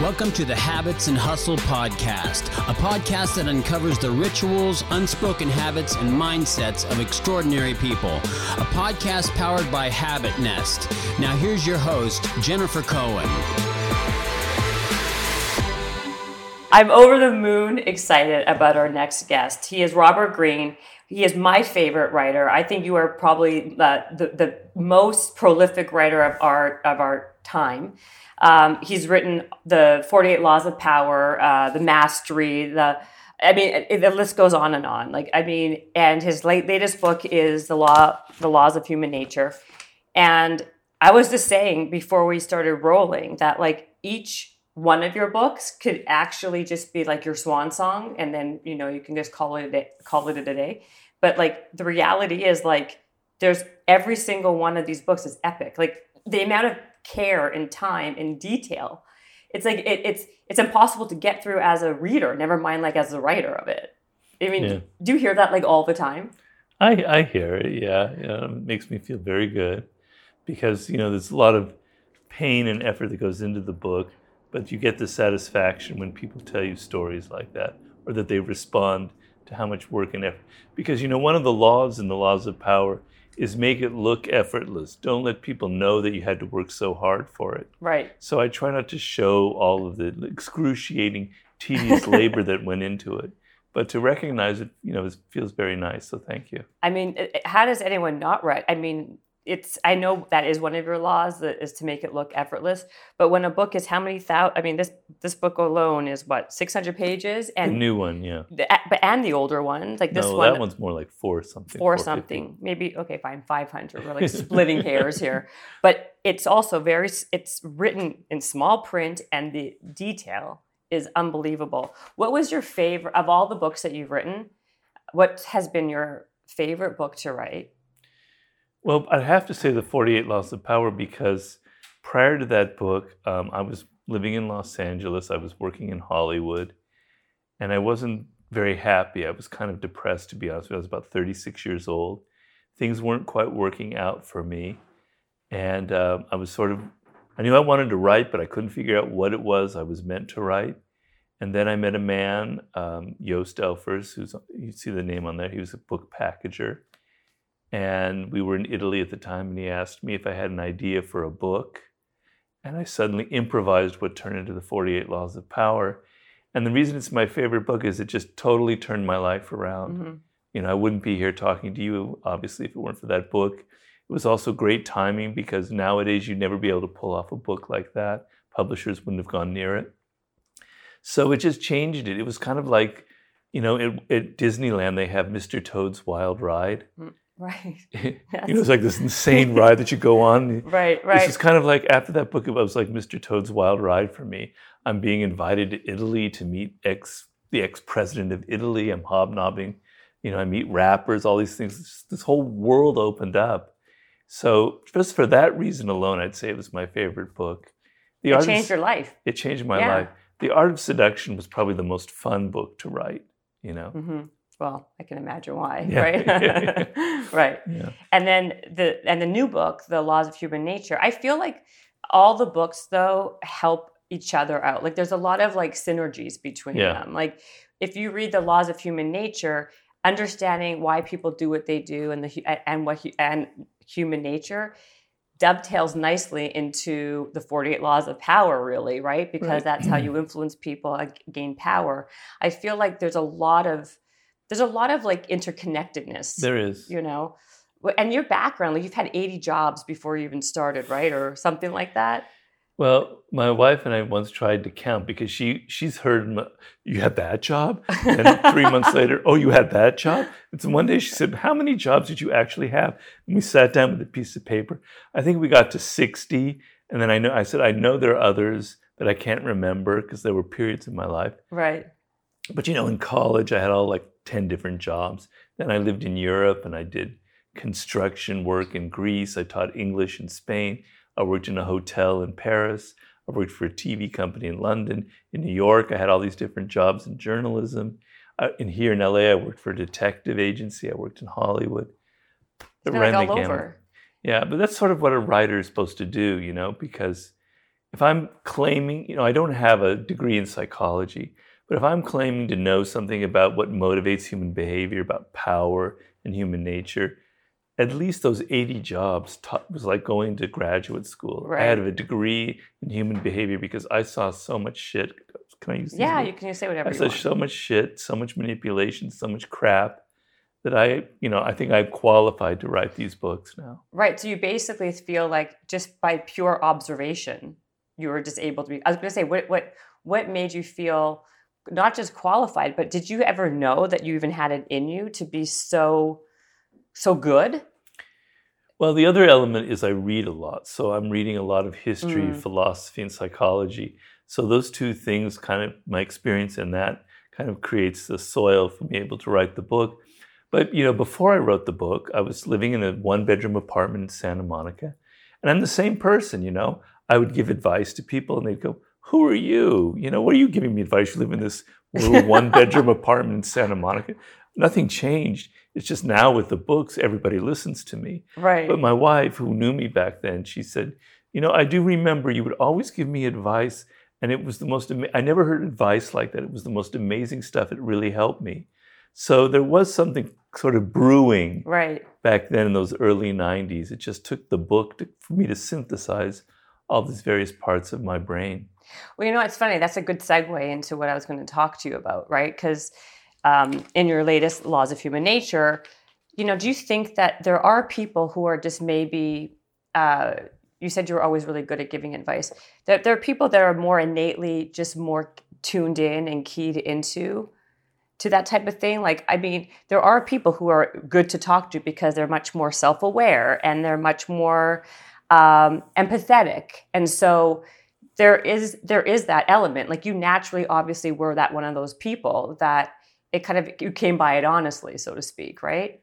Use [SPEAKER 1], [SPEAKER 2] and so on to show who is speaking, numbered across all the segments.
[SPEAKER 1] Welcome to the Habits and Hustle Podcast, a podcast that uncovers the rituals, unspoken habits, and mindsets of extraordinary people. A podcast powered by Habit Nest. Now, here's your host, Jennifer Cohen.
[SPEAKER 2] I'm over the moon excited about our next guest. He is Robert Greene. He is my favorite writer. I think you are probably the, the, the most prolific writer of our, of our time. Um, he's written the 48 Laws of Power, uh, The Mastery, the I mean, it, the list goes on and on. Like, I mean, and his late, latest book is the law, the laws of human nature. And I was just saying before we started rolling that like each one of your books could actually just be like your swan song, and then you know you can just call it a call it a day. But like the reality is like there's every single one of these books is epic. Like the amount of care and time and detail. It's like it, it's it's impossible to get through as a reader. Never mind like as a writer of it. I mean, yeah. do you hear that like all the time?
[SPEAKER 3] I I hear it. Yeah, yeah, it makes me feel very good because you know there's a lot of pain and effort that goes into the book, but you get the satisfaction when people tell you stories like that or that they respond to how much work and effort. Because you know one of the laws in the laws of power is make it look effortless. Don't let people know that you had to work so hard for it.
[SPEAKER 2] Right.
[SPEAKER 3] So I try not to show all of the excruciating, tedious labor that went into it, but to recognize it, you know, it feels very nice. So thank you.
[SPEAKER 2] I mean, how does anyone not write? I mean, it's I know that is one of your laws that is to make it look effortless. But when a book is how many thousand? I mean, this this book alone is what six hundred pages,
[SPEAKER 3] and the new one, yeah.
[SPEAKER 2] The, but and the older ones, like this
[SPEAKER 3] no,
[SPEAKER 2] one,
[SPEAKER 3] that one's more like four something.
[SPEAKER 2] Four something, maybe okay, fine, five hundred. We're like splitting hairs here, but it's also very. It's written in small print, and the detail is unbelievable. What was your favorite of all the books that you've written? What has been your favorite book to write?
[SPEAKER 3] Well, I'd have to say the 48 Laws of Power because prior to that book, um, I was living in Los Angeles. I was working in Hollywood, and I wasn't very happy. I was kind of depressed, to be honest. I was about 36 years old. Things weren't quite working out for me, and uh, I was sort of. I knew I wanted to write, but I couldn't figure out what it was I was meant to write. And then I met a man, um, Joost Elfers, who's you see the name on there. He was a book packager, and we were in Italy at the time, and he asked me if I had an idea for a book. And I suddenly improvised what turned into the 48 Laws of Power. And the reason it's my favorite book is it just totally turned my life around. Mm-hmm. You know, I wouldn't be here talking to you, obviously, if it weren't for that book. It was also great timing because nowadays you'd never be able to pull off a book like that. Publishers wouldn't have gone near it. So it just changed it. It was kind of like, you know, at, at Disneyland, they have Mr. Toad's Wild Ride. Mm
[SPEAKER 2] Right.
[SPEAKER 3] you know, it's like this insane ride that you go on.
[SPEAKER 2] Right, right.
[SPEAKER 3] This is kind of like after that book, it was like Mr. Toad's Wild Ride for me. I'm being invited to Italy to meet ex the ex president of Italy. I'm hobnobbing. You know, I meet rappers, all these things. This whole world opened up. So just for that reason alone, I'd say it was my favorite book.
[SPEAKER 2] The it changed of, your life.
[SPEAKER 3] It changed my yeah. life. The Art of Seduction was probably the most fun book to write. You know.
[SPEAKER 2] Mm-hmm well i can imagine why yeah. right right yeah. and then the and the new book the laws of human nature i feel like all the books though help each other out like there's a lot of like synergies between yeah. them like if you read the laws of human nature understanding why people do what they do and the and what and human nature dovetails nicely into the 48 laws of power really right because right. that's how you influence people and gain power i feel like there's a lot of there's a lot of like interconnectedness.
[SPEAKER 3] There is.
[SPEAKER 2] You know, and your background, like you've had 80 jobs before you even started, right? Or something like that.
[SPEAKER 3] Well, my wife and I once tried to count because she she's heard you had that job, and three months later, oh, you had that job. And so one day she said, "How many jobs did you actually have?" And we sat down with a piece of paper. I think we got to sixty, and then I know I said, "I know there are others that I can't remember because there were periods in my life."
[SPEAKER 2] Right.
[SPEAKER 3] But you know, in college, I had all like 10 different jobs. Then I lived in Europe and I did construction work in Greece. I taught English in Spain. I worked in a hotel in Paris. I worked for a TV company in London. In New York, I had all these different jobs in journalism. Uh, I, and here in LA, I worked for a detective agency. I worked in Hollywood.
[SPEAKER 2] It ran like all over.
[SPEAKER 3] Yeah, but that's sort of what a writer is supposed to do, you know, because if I'm claiming, you know, I don't have a degree in psychology, but if I'm claiming to know something about what motivates human behavior, about power and human nature, at least those 80 jobs taught, was like going to graduate school.
[SPEAKER 2] Right.
[SPEAKER 3] I had a degree in human behavior because I saw so much shit. Can I use
[SPEAKER 2] Yeah, you can say whatever
[SPEAKER 3] I saw so much shit, so much manipulation, so much crap that I, you know, I think I'm qualified to write these books now.
[SPEAKER 2] Right. So you basically feel like just by pure observation, you were just able to be. I was going to say, what what what made you feel not just qualified, but did you ever know that you even had it in you to be so so good?
[SPEAKER 3] Well, the other element is I read a lot. So I'm reading a lot of history,
[SPEAKER 2] Mm.
[SPEAKER 3] philosophy, and psychology. So those two things kind of my experience in that kind of creates the soil for me able to write the book. But you know, before I wrote the book, I was living in a one bedroom apartment in Santa Monica. And I'm the same person, you know. I would give advice to people and they'd go, Who are you? You know, what are you giving me advice? You live in this little one bedroom apartment in Santa Monica. Nothing changed. It's just now with the books, everybody listens to me.
[SPEAKER 2] Right.
[SPEAKER 3] But my wife, who knew me back then, she said, "You know, I do remember you would always give me advice, and it was the most. Ama- I never heard advice like that. It was the most amazing stuff. It really helped me. So there was something sort of brewing
[SPEAKER 2] right.
[SPEAKER 3] back then in those early '90s. It just took the book to, for me to synthesize all these various parts of my brain.
[SPEAKER 2] Well, you know, it's funny. That's a good segue into what I was going to talk to you about, right? Because um, in your latest Laws of Human Nature, you know, do you think that there are people who are just maybe, uh, you said you were always really good at giving advice, that there are people that are more innately just more tuned in and keyed into to that type of thing like i mean there are people who are good to talk to because they're much more self-aware and they're much more um, empathetic and so there is there is that element like you naturally obviously were that one of those people that it kind of you came by it honestly so to speak right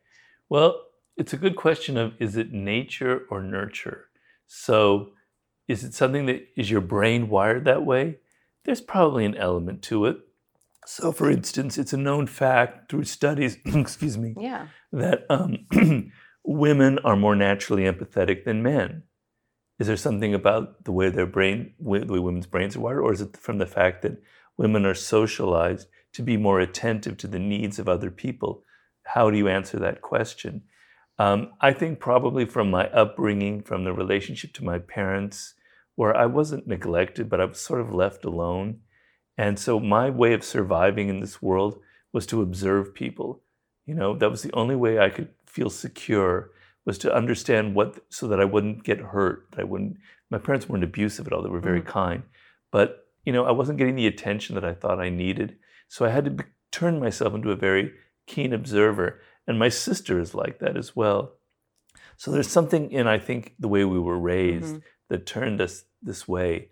[SPEAKER 3] Well, it's a good question of is it nature or nurture? So is it something that is your brain wired that way? There's probably an element to it. So for instance, it's a known fact through studies, excuse me,
[SPEAKER 2] yeah
[SPEAKER 3] that um, women are more naturally empathetic than men. Is there something about the way their brain, the way women's brains are wired, or is it from the fact that women are socialized to be more attentive to the needs of other people? How do you answer that question? Um, I think probably from my upbringing, from the relationship to my parents, where I wasn't neglected, but I was sort of left alone. And so my way of surviving in this world was to observe people. You know, that was the only way I could feel secure was to understand what so that I wouldn't get hurt. That I wouldn't my parents weren't abusive at all. They were very kind. But, you know, I wasn't getting the attention that I thought I needed. So I had to be, turn myself into a very keen observer. And my sister is like that as well. So there's something in I think the way we were raised
[SPEAKER 2] Mhm.
[SPEAKER 3] that turned us this way.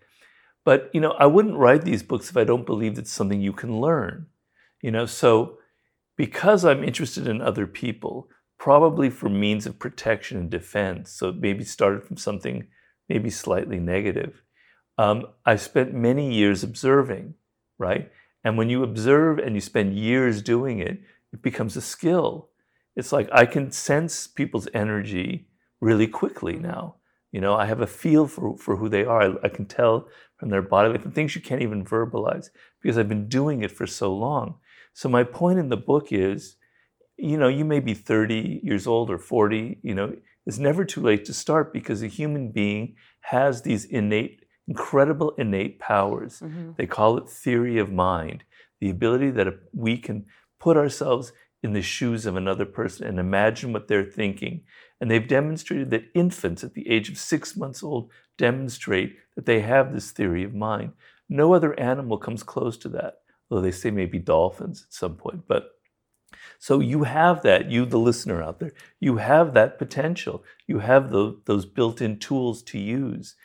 [SPEAKER 3] But you know, I wouldn't write these books if I don't believe it's something you can learn. You know, so because I'm interested in other people, probably for means of protection and defense, so it maybe started from something maybe slightly negative. Um, I spent many years observing, right? And when you observe and you spend years doing it, it becomes a skill. It's like I can sense people's energy really quickly now. You know, I have a feel for, for who they are. I, I can tell from their body language, things you can't even verbalize because I've been doing it for so long. So my point in the book is, you know, you may be 30 years old or 40, you know, it's never too late to start because a human being has these innate, incredible innate powers.
[SPEAKER 2] Mhm.
[SPEAKER 3] They call it theory of mind, the ability that we can put ourselves in the shoes of another person and imagine what they're thinking. And they've demonstrated that infants at the age of six months old demonstrate that they have this theory of mind. No other animal comes close to that, though they say maybe dolphins at some point. But so you have that, you, the listener out there, you have that potential. You have those, those built in tools to use.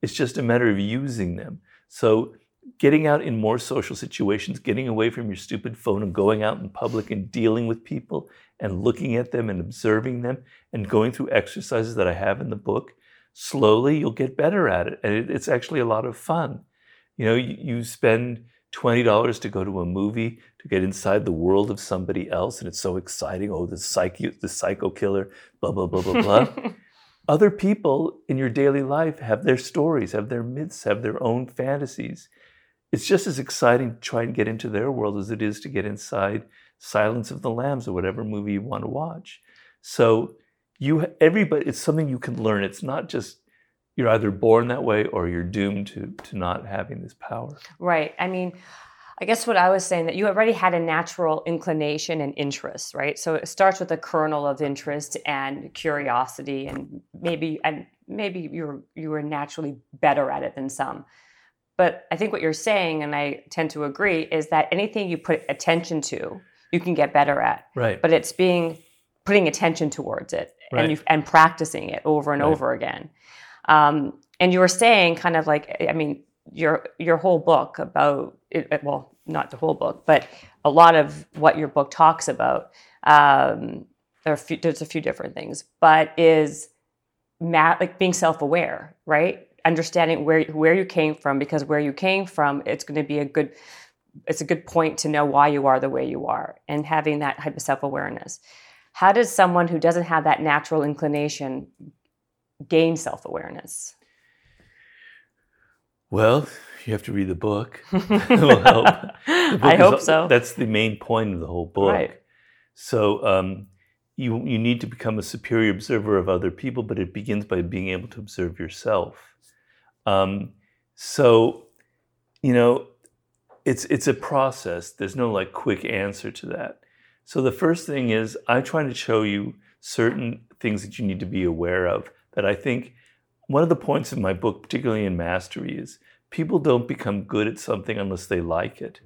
[SPEAKER 3] It's just a matter of using them. So getting out in more social situations, getting away from your stupid phone and going out in public and dealing with people and looking at them and observing them and going through exercises that I have in the book, slowly you'll get better at it. And it, it's actually a lot of fun. You know, you, you spend $20 to go to a movie to get inside the world of somebody else, and it's so exciting. Oh, the psycho, the psycho killer, blah, blah, blah, blah, blah. other people in your daily life have their stories, have their myths, have their own fantasies. It's just as exciting to try and get into their world as it is to get inside Silence of the Lambs or whatever movie you want to watch. So you everybody it's something you can learn. It's not just you're either born that way or you're doomed to to not having this power.
[SPEAKER 2] Right. I mean, I guess what I was saying that you already had a natural inclination and interest, right? So it starts with a kernel of interest and curiosity, and maybe and maybe you're you were naturally better at it than some. But I think what you're saying, and I tend to agree, is that anything you put attention to, you can get better at.
[SPEAKER 3] Right.
[SPEAKER 2] But it's being putting attention towards it
[SPEAKER 3] Right.
[SPEAKER 2] and you and practicing it over and
[SPEAKER 3] Right.
[SPEAKER 2] over again. Um, and you were saying kind of like I mean your your whole book about it, well not the whole book but a lot of what your book talks about um, there a few, there's a few different things but is ma- like being self-aware right? Understanding where where you came from because where you came from it's going to be a good it's a good point to know why you are the way you are and having that type of self-awareness. How does someone who doesn't have that natural inclination gain self-awareness
[SPEAKER 3] Well, you have to read the book. it will help. Book
[SPEAKER 2] i
[SPEAKER 3] is-
[SPEAKER 2] hope so
[SPEAKER 3] That's the main point of the whole book.
[SPEAKER 2] Right.
[SPEAKER 3] So um, you you need to become a superior observer of other people, but it begins by being able to observe yourself. Um, so you know, it's it's a process. There's no like quick answer to that. So the first thing is I try to show you certain things that you need to be aware of that I think one of the points of my book, particularly in mastery, is people don't become good at something unless they like it.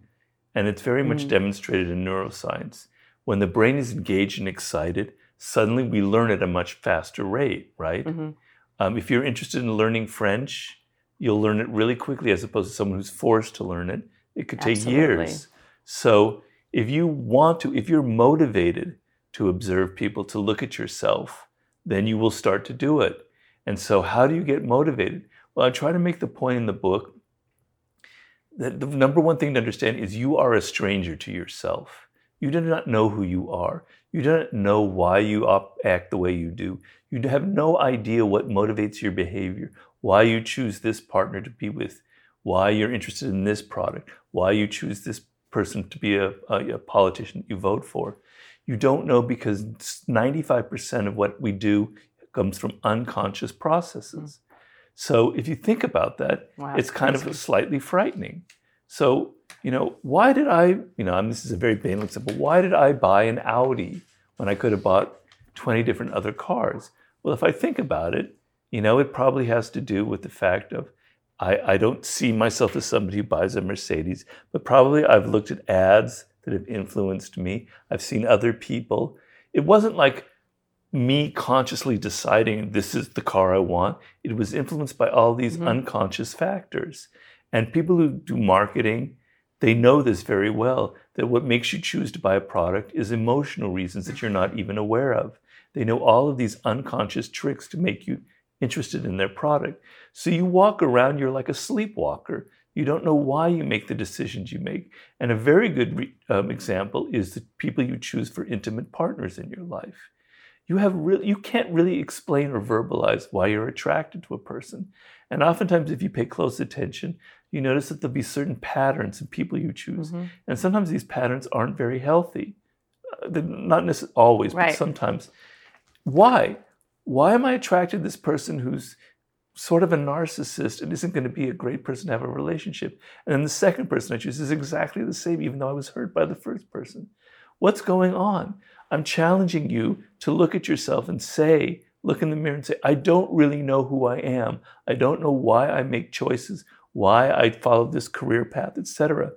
[SPEAKER 3] And it's very much
[SPEAKER 2] Mm.
[SPEAKER 3] demonstrated in neuroscience. When the brain is engaged and excited, suddenly we learn at a much faster rate, right?
[SPEAKER 2] Mhm.
[SPEAKER 3] Um, if you're interested in learning French, you'll learn it really quickly as opposed to someone who's forced to learn it. It could take
[SPEAKER 2] Absolutely.
[SPEAKER 3] years. So if you want to, if you're motivated to observe people, to look at yourself, then you will start to do it. And so, how do you get motivated? Well, I try to make the point in the book that the number one thing to understand is you are a stranger to yourself. You do not know who you are. You do not know why you act the way you do. You have no idea what motivates your behavior, why you choose this partner to be with, why you're interested in this product, why you choose this person to be a, a, a politician you vote for. You don't know because 95% of what we do comes from unconscious processes. Mm. So if you think about that,
[SPEAKER 2] Wow,
[SPEAKER 3] it's kind
[SPEAKER 2] crazy.
[SPEAKER 3] of slightly frightening. So, you know, why did I, you know, and this is a very banal example, why did I buy an Audi when I could have bought 20 different other cars? Well, if I think about it, you know, it probably has to do with the fact of I, I don't see myself as somebody who buys a Mercedes, but probably I've looked at ads that have influenced me. I've seen other people. It wasn't like me consciously deciding this is the car I want. It was influenced by all these
[SPEAKER 2] Mhm.
[SPEAKER 3] unconscious factors. And people who do marketing, they know this very well that what makes you choose to buy a product is emotional reasons that you're not even aware of. They know all of these unconscious tricks to make you interested in their product. So you walk around, you're like a sleepwalker. You don't know why you make the decisions you make. And a very good re- um, example is the people you choose for intimate partners in your life. You have really, you can't really explain or verbalize why you're attracted to a person. And oftentimes, if you pay close attention, you notice that there'll be certain patterns in people you choose.
[SPEAKER 2] Mhm.
[SPEAKER 3] And sometimes these patterns aren't very healthy. Uh, not necessarily always,
[SPEAKER 2] Right.
[SPEAKER 3] but sometimes. Why? Why am I attracted to this person who's sort of a narcissist and isn't going to be a great person to have a relationship? And then the second person I choose is exactly the same, even though I was hurt by the first person. What's going on? I'm challenging you to look at yourself and say, look in the mirror and say, I don't really know who I am. I don't know why I make choices, why I follow this career path, etc.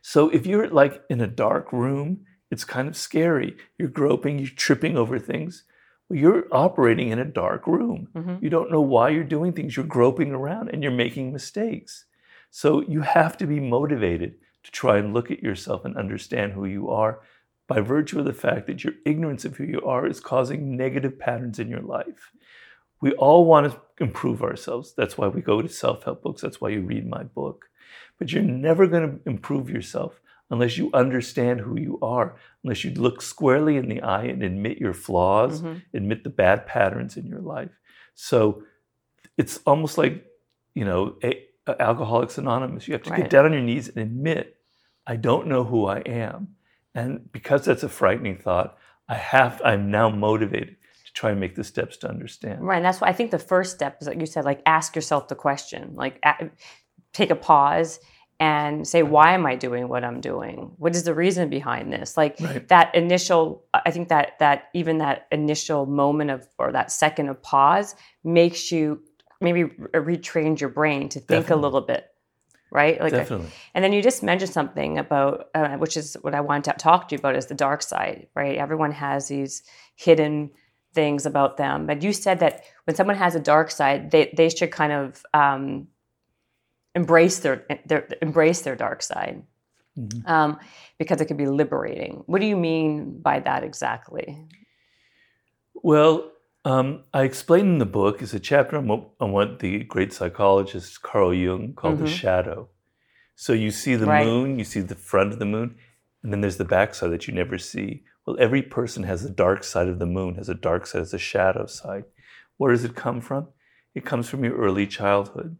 [SPEAKER 3] So if you're like in a dark room, it's kind of scary. You're groping, you're tripping over things. You're operating in a dark room.
[SPEAKER 2] Mhm.
[SPEAKER 3] You don't know why you're doing things. You're groping around and you're making mistakes. So you have to be motivated to try and look at yourself and understand who you are by virtue of the fact that your ignorance of who you are is causing negative patterns in your life. We all want to improve ourselves. That's why we go to self help books. That's why you read my book. But you're never going to improve yourself unless you understand who you are, unless you look squarely in the eye and admit your flaws,
[SPEAKER 2] hmm
[SPEAKER 3] admit the bad patterns in your life. So it's almost like, you know, a, a Alcoholics Anonymous. You have to
[SPEAKER 2] Right.
[SPEAKER 3] get down on your knees and admit, I don't know who I am. And because that's a frightening thought, I have, I'm now motivated to try and make the steps to understand.
[SPEAKER 2] Right. And that's why I think the first step is like you said, like ask yourself the question, like a- take a pause and say, why am I doing what I'm doing? What is the reason behind this? Like
[SPEAKER 3] Right.
[SPEAKER 2] that initial, I think that that even that initial moment of or that second of pause makes you maybe retrain your brain to think
[SPEAKER 3] Definitely.
[SPEAKER 2] a little bit. Right, like,
[SPEAKER 3] Definitely.
[SPEAKER 2] and then you just mentioned something about, uh, which is what I wanted to talk to you about, is the dark side. Right, everyone has these hidden things about them. But you said that when someone has a dark side, they, they should kind of um, embrace their, their embrace their dark side
[SPEAKER 3] Mhm.
[SPEAKER 2] um, because it could be liberating. What do you mean by that exactly?
[SPEAKER 3] Well, um, I explain in the book is a chapter on what, on what the great psychologist Carl Jung called the
[SPEAKER 2] Mhm.
[SPEAKER 3] shadow. So you see the
[SPEAKER 2] Right.
[SPEAKER 3] moon, you see the front of the moon, and then there's the backside that you never see. Well, every person has a dark side of the moon, has a dark side, has a shadow side. Where does it come from? It comes from your early childhood.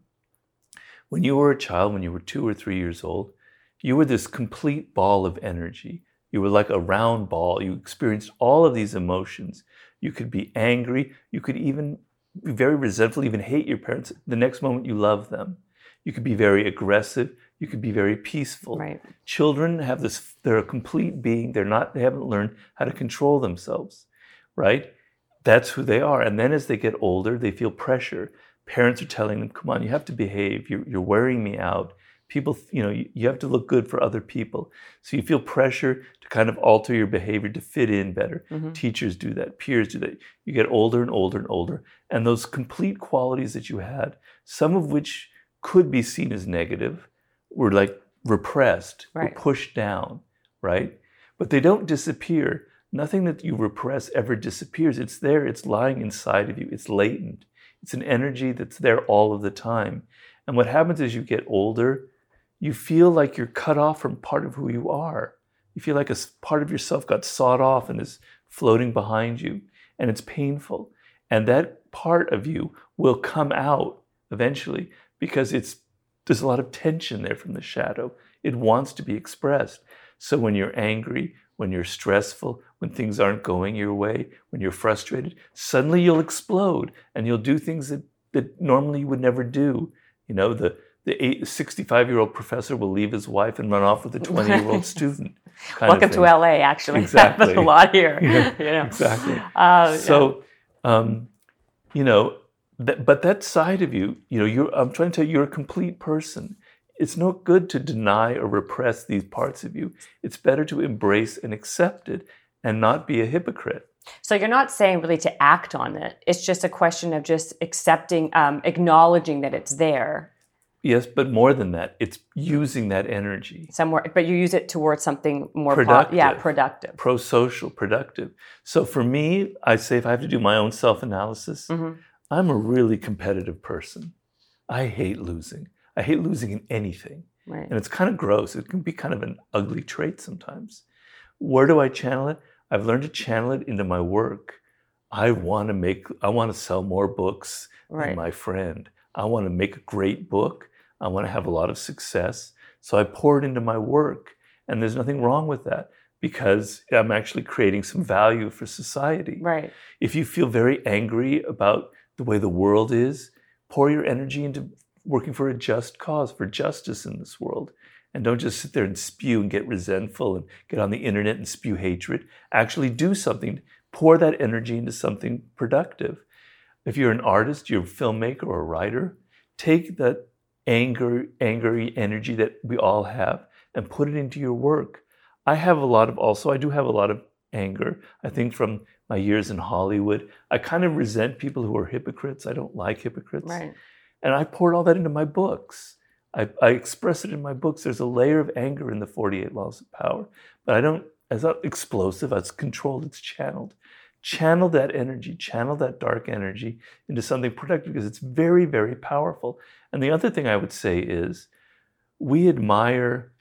[SPEAKER 3] When you were a child, when you were two or three years old, you were this complete ball of energy. You were like a round ball. You experienced all of these emotions. You could be angry. You could even be very resentful, even hate your parents. The next moment, you love them. You could be very aggressive. You could be very peaceful.
[SPEAKER 2] Right.
[SPEAKER 3] Children have this, they're a complete being. They're not, they haven't learned how to control themselves, right? That's who they are. And then as they get older, they feel pressure. Parents are telling them, come on, you have to behave. You're, you're wearing me out. People, you know, you, you have to look good for other people. So you feel pressure to kind of alter your behavior to fit in better.
[SPEAKER 2] Mhm.
[SPEAKER 3] Teachers do that, peers do that. You get older and older and older. And those complete qualities that you had, some of which could be seen as negative, were like repressed,
[SPEAKER 2] Right.
[SPEAKER 3] were pushed down, right? But they don't disappear. Nothing that you repress ever disappears. It's there, it's lying inside of you, it's latent. It's an energy that's there all of the time. And what happens as you get older, you feel like you're cut off from part of who you are. You feel like a part of yourself got sawed off and is floating behind you, and it's painful. And that part of you will come out eventually because it's there's a lot of tension there from the shadow. It wants to be expressed. So when you're angry, when you're stressful, when things aren't going your way, when you're frustrated, suddenly you'll explode and you'll do things that, that normally you would never do. You know, the the 65 year old professor will leave his wife and run off with a 20 year old student.
[SPEAKER 2] Welcome to. LA, actually.
[SPEAKER 3] Exactly.
[SPEAKER 2] Happens a lot here.
[SPEAKER 3] Yeah,
[SPEAKER 2] you know.
[SPEAKER 3] exactly.
[SPEAKER 2] Uh,
[SPEAKER 3] so um, you know that, but that side of you you know you're i'm trying to tell you you're a complete person it's no good to deny or repress these parts of you it's better to embrace and accept it and not be a hypocrite
[SPEAKER 2] So you're not saying really to act on it. It's just a question of just accepting, um, acknowledging that it's there
[SPEAKER 3] yes but more than that it's using that energy
[SPEAKER 2] somewhere, but you use it towards something more po-
[SPEAKER 3] Productive.
[SPEAKER 2] yeah, productive.
[SPEAKER 3] pro-social productive so for me i say if i have to do my own self-analysis
[SPEAKER 2] Mhm.
[SPEAKER 3] i'm a really competitive person i hate losing i hate losing in anything
[SPEAKER 2] Right.
[SPEAKER 3] And it's kind of gross. It can be kind of an ugly trait sometimes. Where do I channel it? I've learned to channel it into my work. I want to make, I want to sell more books
[SPEAKER 2] Right.
[SPEAKER 3] than my friend. I want to make a great book. I want to have a lot of success. So I pour it into my work. And there's nothing wrong with that because I'm actually creating some value for society.
[SPEAKER 2] Right.
[SPEAKER 3] If you feel very angry about the way the world is, pour your energy into working for a just cause, for justice in this world. And don't just sit there and spew and get resentful and get on the internet and spew hatred. Actually do something. Pour that energy into something productive. If you're an artist, you're a filmmaker or a writer, take that anger, angry energy that we all have and put it into your work. I have a lot of also, I do have a lot of anger. I think from my years in Hollywood, I kind of resent people who are hypocrites. I don't like hypocrites.
[SPEAKER 2] Right.
[SPEAKER 3] And I poured all that into my books. I, I express it in my books. There's a layer of anger in the 48 Laws of Power, but I don't, it's not explosive, it's controlled, it's channeled. Channel that energy, channel that dark energy into something productive because it's very, very powerful. And the other thing I would say is we admire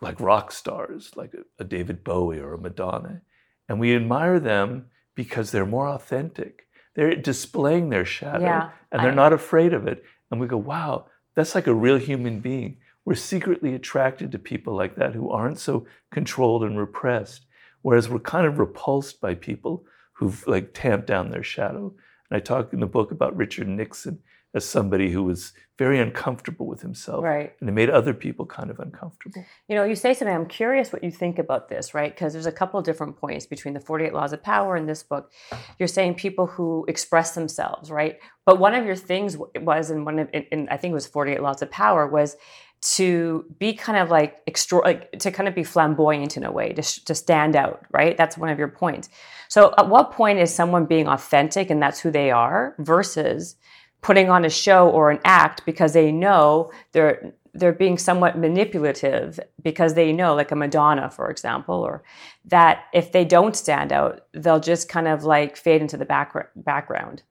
[SPEAKER 3] like rock stars, like a, a David Bowie or a Madonna. And we admire them because they're more authentic. They're displaying their shadow
[SPEAKER 2] Yeah,
[SPEAKER 3] and they're
[SPEAKER 2] I-
[SPEAKER 3] not afraid of it. And we go, wow, that's like a real human being. We're secretly attracted to people like that who aren't so controlled and repressed. Whereas we're kind of repulsed by people who've like tamped down their shadow. And I talk in the book about Richard Nixon as somebody who was very uncomfortable with himself.
[SPEAKER 2] Right.
[SPEAKER 3] And it made other people kind of uncomfortable.
[SPEAKER 2] You know, you say something, I'm curious what you think about this, right? Because there's a couple of different points between the 48 Laws of Power and this book. You're saying people who express themselves, right? But one of your things was, in one of, in, in, I think it was 48 Laws of Power, was to be kind of like extra, like to kind of be flamboyant in a way, to, sh- to stand out, right? That's one of your points. So, at what point is someone being authentic and that's who they are versus putting on a show or an act because they know they're they're being somewhat manipulative because they know like a madonna for example or that if they don't stand out they'll just kind of like fade into the back, background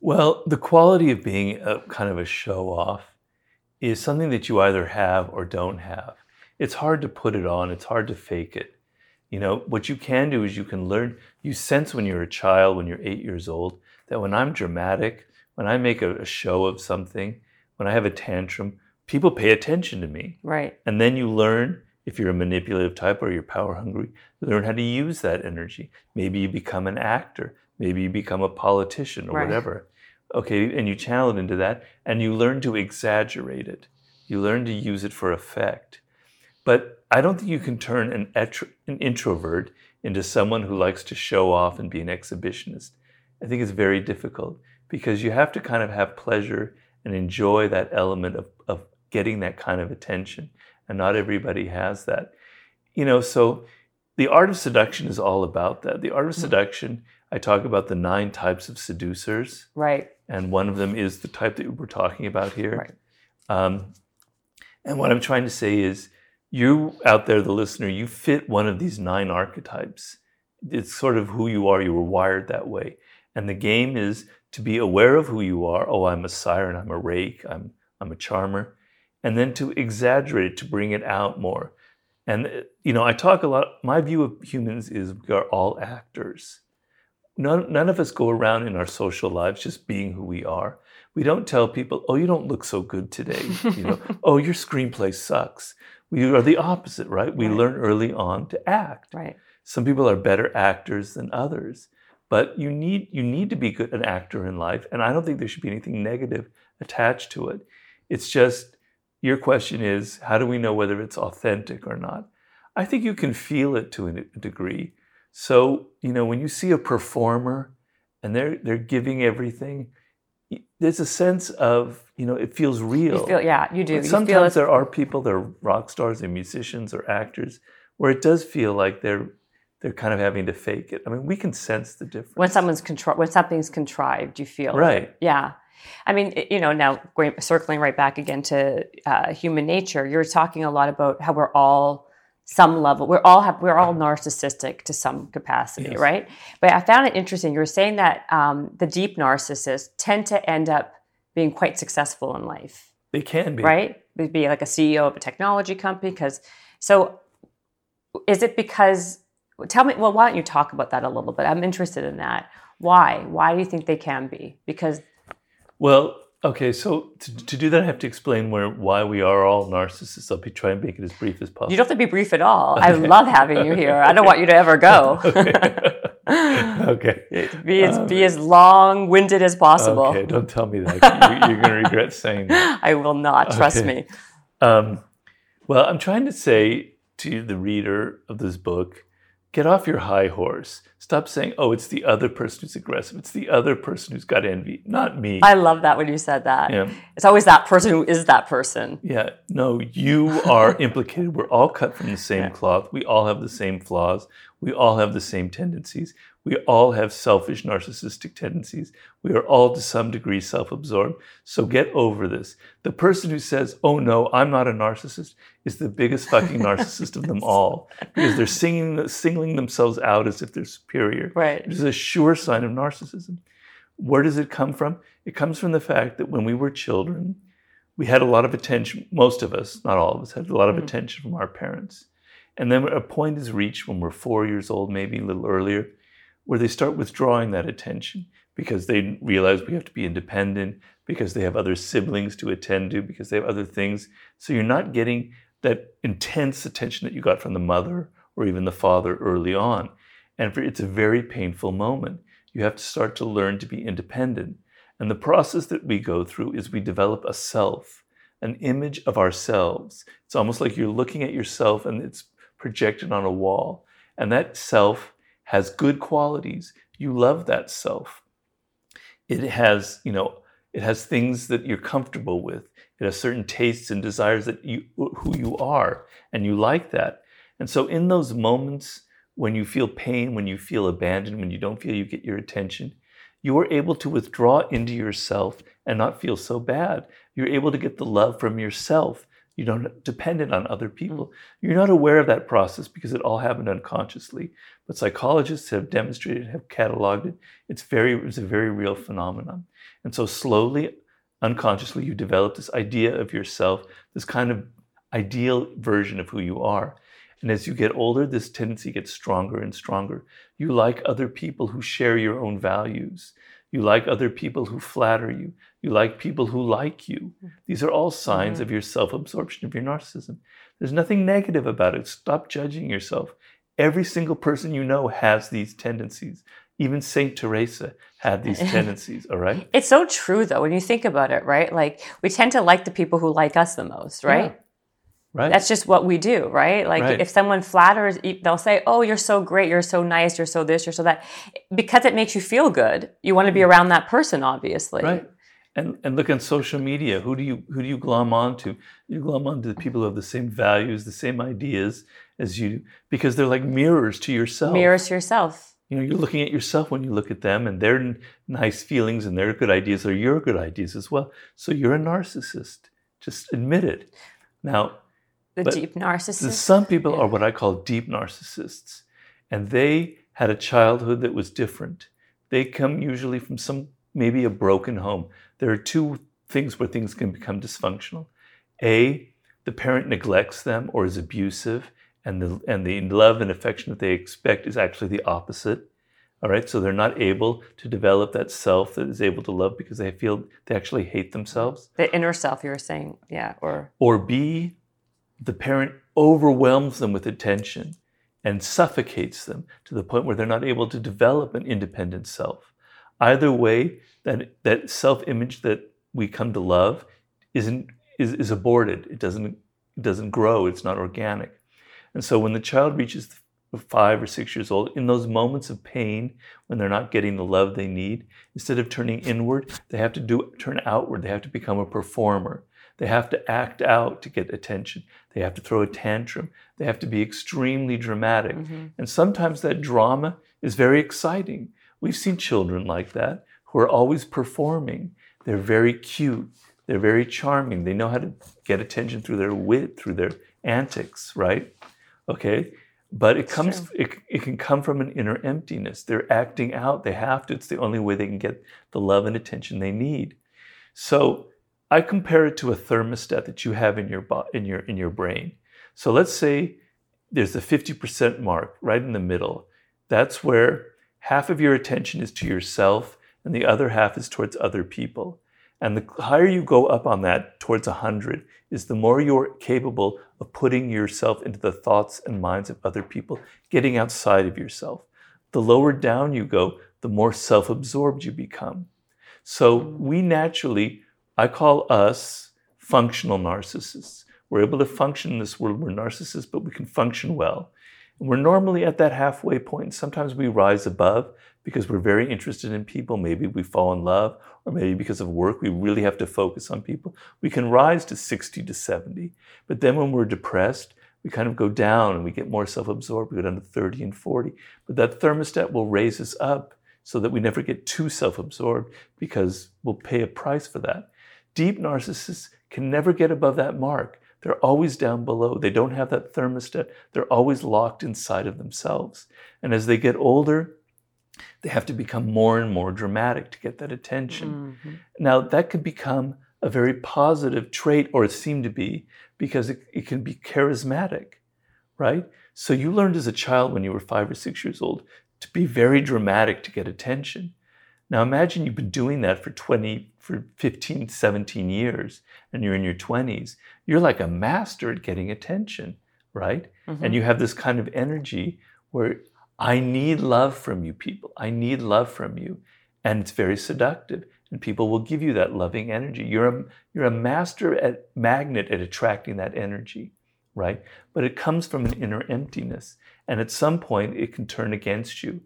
[SPEAKER 3] Well, the quality of being a kind of a show off is something that you either have or don't have. It's hard to put it on, it's hard to fake it. You know, what you can do is you can learn, you sense when you're a child, when you're eight years old, that when I'm dramatic, when I make a, a show of something, when I have a tantrum, people pay attention to me.
[SPEAKER 2] right
[SPEAKER 3] And then you learn, if you're a manipulative type or you're power hungry, you learn how to use that energy. Maybe you become an actor, maybe you become a politician or
[SPEAKER 2] Right.
[SPEAKER 3] whatever. Okay, and you channel it into that and you learn to exaggerate it. You learn to use it for effect. But I don't think you can turn an, etro- an introvert into someone who likes to show off and be an exhibitionist. I think it's very difficult because you have to kind of have pleasure and enjoy that element of, of getting that kind of attention. And not everybody has that. You know, so the art of seduction is all about that. The art of seduction, I talk about the nine types of seducers,
[SPEAKER 2] right
[SPEAKER 3] and one of them is the type that we're talking about here.
[SPEAKER 2] Right.
[SPEAKER 3] Um, and what I'm trying to say is, you out there, the listener, you fit one of these nine archetypes. It's sort of who you are. You were wired that way. And the game is to be aware of who you are. Oh, I'm a siren. I'm a rake. I'm I'm a charmer, and then to exaggerate it to bring it out more. And uh, you know, I talk a lot. My view of humans is we are all actors. None, none of us go around in our social lives just being who we are. We don't tell people, "Oh, you don't look so good today." You know, "Oh, your screenplay sucks." We are the opposite, right? We
[SPEAKER 2] Right.
[SPEAKER 3] learn early on to act.
[SPEAKER 2] right
[SPEAKER 3] Some people are better actors than others, but you need you need to be good an actor in life, and I don't think there should be anything negative attached to it. It's just your question is how do we know whether it's authentic or not? I think you can feel it to a degree. So you know when you see a performer and they're they're giving everything, there's a sense of you know it feels real.
[SPEAKER 2] you feel yeah you do you
[SPEAKER 3] sometimes there are people, they're rock stars, they're musicians or actors, where it does feel like they're they're kind of having to fake it. I mean, we can sense the difference.
[SPEAKER 2] when someone's contri- when something's contrived you feel.
[SPEAKER 3] Right.
[SPEAKER 2] yeah i mean you know now going, circling right back again to uh, human nature you're talking a lot about how we're all some level we're all have we're all narcissistic to some capacity
[SPEAKER 3] Yes.
[SPEAKER 2] right but i found it interesting you were saying that um, the deep narcissists tend to end up being quite successful in life
[SPEAKER 3] they can be.
[SPEAKER 2] right? They'd be like a CEO of a technology company. Because so, is it because? Tell me. Well, why don't you talk about that a little bit? I'm interested in that. Why? Why do you think they can be? Because
[SPEAKER 3] Well, okay, so to, to do that, I have to explain where why we are all narcissists. I'll be trying to make it as brief as possible.
[SPEAKER 2] you don't have to be brief at all. I love having you here. I don't want you to ever go.
[SPEAKER 3] okay.
[SPEAKER 2] be as be as long winded as possible.
[SPEAKER 3] Okay, don't tell me that. You, you're going to regret saying that.
[SPEAKER 2] I will not. Trust
[SPEAKER 3] Okay.
[SPEAKER 2] me.
[SPEAKER 3] Um, well, I'm trying to say to the reader of this book get off your high horse. Stop saying, oh, it's the other person who's aggressive. It's the other person who's got envy, not me.
[SPEAKER 2] I love that when you said that.
[SPEAKER 3] yeah.
[SPEAKER 2] It's always that person who is that person.
[SPEAKER 3] Yeah, no, you are implicated. We're all cut from the same
[SPEAKER 2] Yeah.
[SPEAKER 3] cloth. We all have the same flaws. We all have the same tendencies. We all have selfish, narcissistic tendencies. We are all to some degree self absorbed. So get over this. The person who says, oh no, I'm not a narcissist, is the biggest fucking narcissist of them all because they're singing, singling themselves out as if they're superior.
[SPEAKER 2] Right.
[SPEAKER 3] It is a sure sign of narcissism. Where does it come from? It comes from the fact that when we were children, we had a lot of attention, most of us, not all of us, had a lot of
[SPEAKER 2] Mhm.
[SPEAKER 3] attention from our parents. And then a point is reached when we're four years old, maybe a little earlier, where they start withdrawing that attention because they realize we have to be independent, because they have other siblings to attend to, because they have other things. So you're not getting that intense attention that you got from the mother or even the father early on. And for, it's a very painful moment. You have to start to learn to be independent. And the process that we go through is we develop a self, an image of ourselves. It's almost like you're looking at yourself and it's projected on a wall. And that self has good qualities. You love that self. It has, you know, it has things that you're comfortable with. It has certain tastes and desires that you who you are, and you like that. And so in those moments when you feel pain, when you feel abandoned, when you don't feel you get your attention, you are able to withdraw into yourself and not feel so bad. You're able to get the love from yourself. You don't dependent on other people. You're not aware of that process because it all happened unconsciously. But psychologists have demonstrated, have cataloged it. It's very, it's a very real phenomenon. And so slowly, unconsciously, you develop this idea of yourself, this kind of ideal version of who you are. And as you get older, this tendency gets stronger and stronger. You like other people who share your own values. You like other people who flatter you. You like people who like you. These are all signs
[SPEAKER 2] Mhm.
[SPEAKER 3] of your self absorption, of your narcissism. There's nothing negative about it. Stop judging yourself. Every single person you know has these tendencies. Even Saint Teresa had these tendencies, all right?
[SPEAKER 2] It's so true though when you think about it, right? Like we tend to like the people who like us the most, right?
[SPEAKER 3] Yeah. Right?
[SPEAKER 2] That's just what we do, right? Like
[SPEAKER 3] Right.
[SPEAKER 2] if someone flatters, they'll say, "Oh, you're so great, you're so nice, you're so this, you're so that," because it makes you feel good. You want to be around that person, obviously.
[SPEAKER 3] Right. And and look on social media. Who do you who do you glom onto? You glom onto the people who have the same values, the same ideas as you, because they're like mirrors to yourself.
[SPEAKER 2] Mirrors to yourself.
[SPEAKER 3] You know, you're looking at yourself when you look at them, and their nice feelings and their good ideas are your good ideas as well. So you're a narcissist. Just admit it. Now,
[SPEAKER 2] The deep narcissist.
[SPEAKER 3] Some people
[SPEAKER 2] Yeah.
[SPEAKER 3] are what I call deep narcissists, and they had a childhood that was different. They come usually from some maybe a broken home. There are two things where things can become dysfunctional. A, the parent neglects them or is abusive, and the and the love and affection that they expect is actually the opposite. All right, so they're not able to develop that self that is able to love because they feel they actually hate themselves
[SPEAKER 2] the inner self, you were saying, yeah, or
[SPEAKER 3] or B, the parent overwhelms them with attention and suffocates them to the point where they're not able to develop an independent self. Either way, that, that self image that we come to love isn't, is, is aborted. It doesn't, it doesn't grow, it's not organic. And so when the child reaches five or six years old, in those moments of pain, when they're not getting the love they need, instead of turning inward, they have to do turn outward. They have to become a performer. They have to act out to get attention. They have to throw a tantrum. They have to be extremely dramatic.
[SPEAKER 2] Mhm.
[SPEAKER 3] And sometimes that drama is very exciting. We've seen children like that who are always performing. They're very cute. They're very charming. They know how to get attention through their wit, through their antics, right? Okay. But it comes it, it can come from an inner emptiness. They're acting out. They have to. It's the only way they can get the love and attention they need. So I compare it to a thermostat that you have in your in your in your brain. So let's say there's a 50% mark right in the middle. That's where half of your attention is to yourself and the other half is towards other people. And the higher you go up on that towards 100 is the more you're capable of putting yourself into the thoughts and minds of other people, getting outside of yourself. The lower down you go, the more self absorbed you become. So we naturally, I call us functional narcissists. We're able to function in this world. We're narcissists, but we can function well. We're normally at that halfway point. Sometimes we rise above because we're very interested in people. Maybe we fall in love, or maybe because of work, we really have to focus on people. We can rise to 60 to 70. But then when we're depressed, we kind of go down and we get more self absorbed. We go down to 30 and 40. But that thermostat will raise us up so that we never get too self absorbed because we'll pay a price for that. Deep narcissists can never get above that mark. They're always down below. They don't have that thermostat. They're always locked inside of themselves. And as they get older, they have to become more and more dramatic to get that attention.
[SPEAKER 2] Mhm.
[SPEAKER 3] Now, that could become a very positive trait, or it seemed to be, because it, it can be charismatic, right? So you learned as a child when you were five or six years old to be very dramatic to get attention. Now imagine you've been doing that for 20, for 15, 17 years, and you're in your 20s. You're like a master at getting attention, right? Mm-hmm. And you have this kind of energy where I need love from you, people. I need love from you. And it's very seductive. And people will give you that loving energy. You're a, you're a master at magnet at attracting that energy, right? But it comes from an inner emptiness. And at some point, it can turn against you.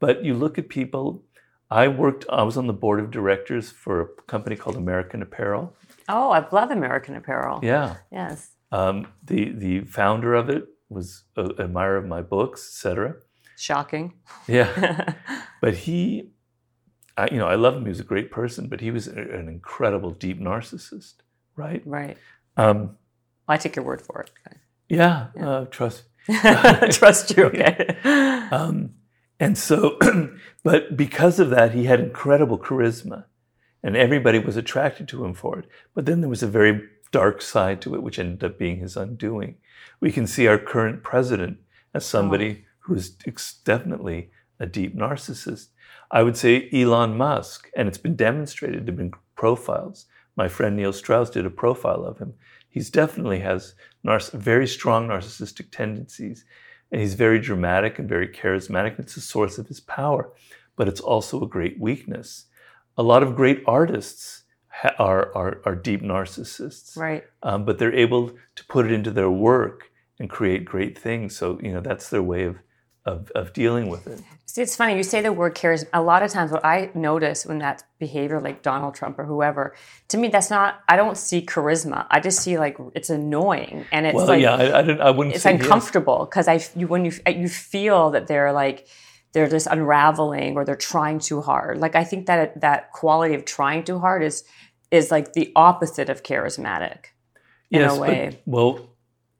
[SPEAKER 3] But you look at people, I worked, I was on the board of directors for a company called American Apparel.
[SPEAKER 2] Oh, I love American Apparel.
[SPEAKER 3] Yeah.
[SPEAKER 2] Yes.
[SPEAKER 3] Um, the, the founder of it was an admirer of my books, etc.
[SPEAKER 2] Shocking.
[SPEAKER 3] Yeah. but he, I, you know, I love him. He was a great person, but he was an incredible, deep narcissist, right?
[SPEAKER 2] Right. Um, I take your word for it.
[SPEAKER 3] Yeah, yeah. Uh, trust.
[SPEAKER 2] trust you. Okay.
[SPEAKER 3] Um, and so, but because of that, he had incredible charisma, and everybody was attracted to him for it. But then there was a very dark side to it, which ended up being his undoing. We can see our current president as somebody oh. who's definitely a deep narcissist. I would say Elon Musk, and it's been demonstrated, there have been profiles. My friend Neil Strauss did a profile of him. He's definitely has very strong narcissistic tendencies, and he's very dramatic and very charismatic. It's a source of his power, but it's also a great weakness. A lot of great artists are, are, are deep narcissists.
[SPEAKER 2] Right.
[SPEAKER 3] Um, but they're able to put it into their work and create great things. So, you know, that's their way of, of, of dealing with it.
[SPEAKER 2] See, it's funny. You say the word charisma. A lot of times, what I notice when that behavior, like Donald Trump or whoever, to me, that's not. I don't see charisma. I just see like it's annoying and it's
[SPEAKER 3] well,
[SPEAKER 2] like
[SPEAKER 3] yeah, I, I, didn't, I wouldn't.
[SPEAKER 2] It's uncomfortable because I you, when you you feel that they're like they're just unraveling or they're trying too hard. Like I think that that quality of trying too hard is is like the opposite of charismatic in yes, a way.
[SPEAKER 3] But, well,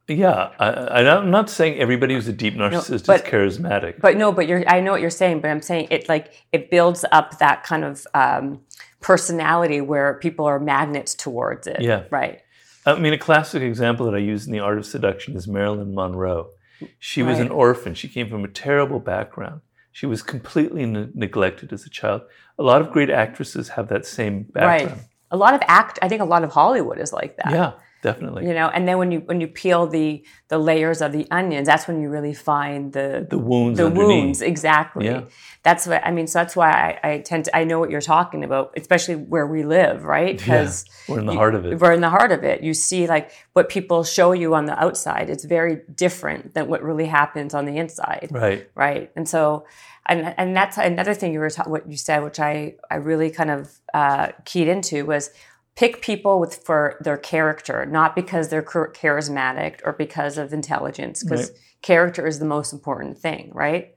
[SPEAKER 3] yeah, I, am not saying everybody who's a deep narcissist no, but, is charismatic.
[SPEAKER 2] But no, but you're. I know what you're saying, but I'm saying it like it builds up that kind of um, personality where people are magnets towards it.
[SPEAKER 3] Yeah,
[SPEAKER 2] right.
[SPEAKER 3] I mean, a classic example that I use in the art of seduction is Marilyn Monroe. She was right. an orphan. She came from a terrible background. She was completely ne- neglected as a child. A lot of great actresses have that same background.
[SPEAKER 2] Right a lot of act i think a lot of hollywood is like that
[SPEAKER 3] yeah definitely.
[SPEAKER 2] You know and then when you when you peel the the layers of the onions that's when you really find the
[SPEAKER 3] the wounds
[SPEAKER 2] the
[SPEAKER 3] underneath.
[SPEAKER 2] wounds exactly. Yeah. that's what i mean so that's why I, I, tend to i know what you're talking about especially where we live right?
[SPEAKER 3] Because yeah, we're in the
[SPEAKER 2] you,
[SPEAKER 3] heart of it.
[SPEAKER 2] we're in the heart of it. You see like what people show you on the outside it's very different than what really happens on the inside.
[SPEAKER 3] Right.
[SPEAKER 2] Right? And so and and that's another thing you were ta- what you said, which I I really kind of uh, keyed into was pick people with for their character, not because they're charismatic or because of intelligence, because right. character is the most important thing, right?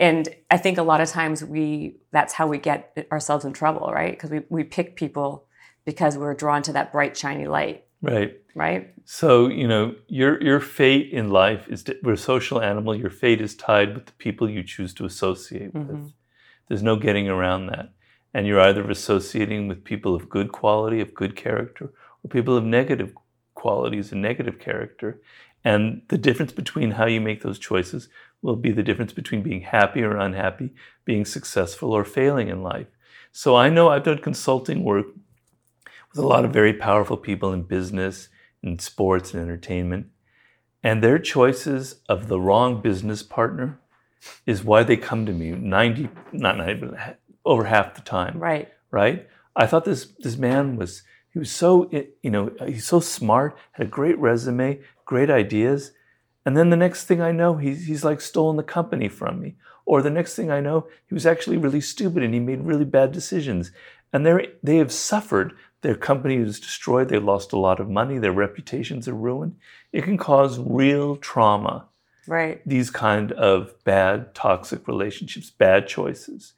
[SPEAKER 2] And I think a lot of times we that's how we get ourselves in trouble, right? Because we we pick people because we're drawn to that bright shiny light.
[SPEAKER 3] Right.
[SPEAKER 2] Right.
[SPEAKER 3] So, you know, your your fate in life is we're a social animal. Your fate is tied with the people you choose to associate with. Mm-hmm. There's no getting around that. And you're either associating with people of good quality, of good character, or people of negative qualities and negative character. And the difference between how you make those choices will be the difference between being happy or unhappy, being successful or failing in life. So I know I've done consulting work with a lot of very powerful people in business, in sports, and entertainment. And their choices of the wrong business partner is why they come to me 90, not 90, but over half the time.
[SPEAKER 2] Right.
[SPEAKER 3] Right? I thought this, this man was, he was so, eh, you know, he's so smart, had a great resume, great ideas. And then the next thing I know, he's, he's like stolen the company from me. Or the next thing I know, he was actually really stupid and he made really bad decisions. And they they have suffered their company is destroyed. They lost a lot of money. Their reputations are ruined. It can cause real trauma.
[SPEAKER 2] Right.
[SPEAKER 3] These kind of bad, toxic relationships, bad choices.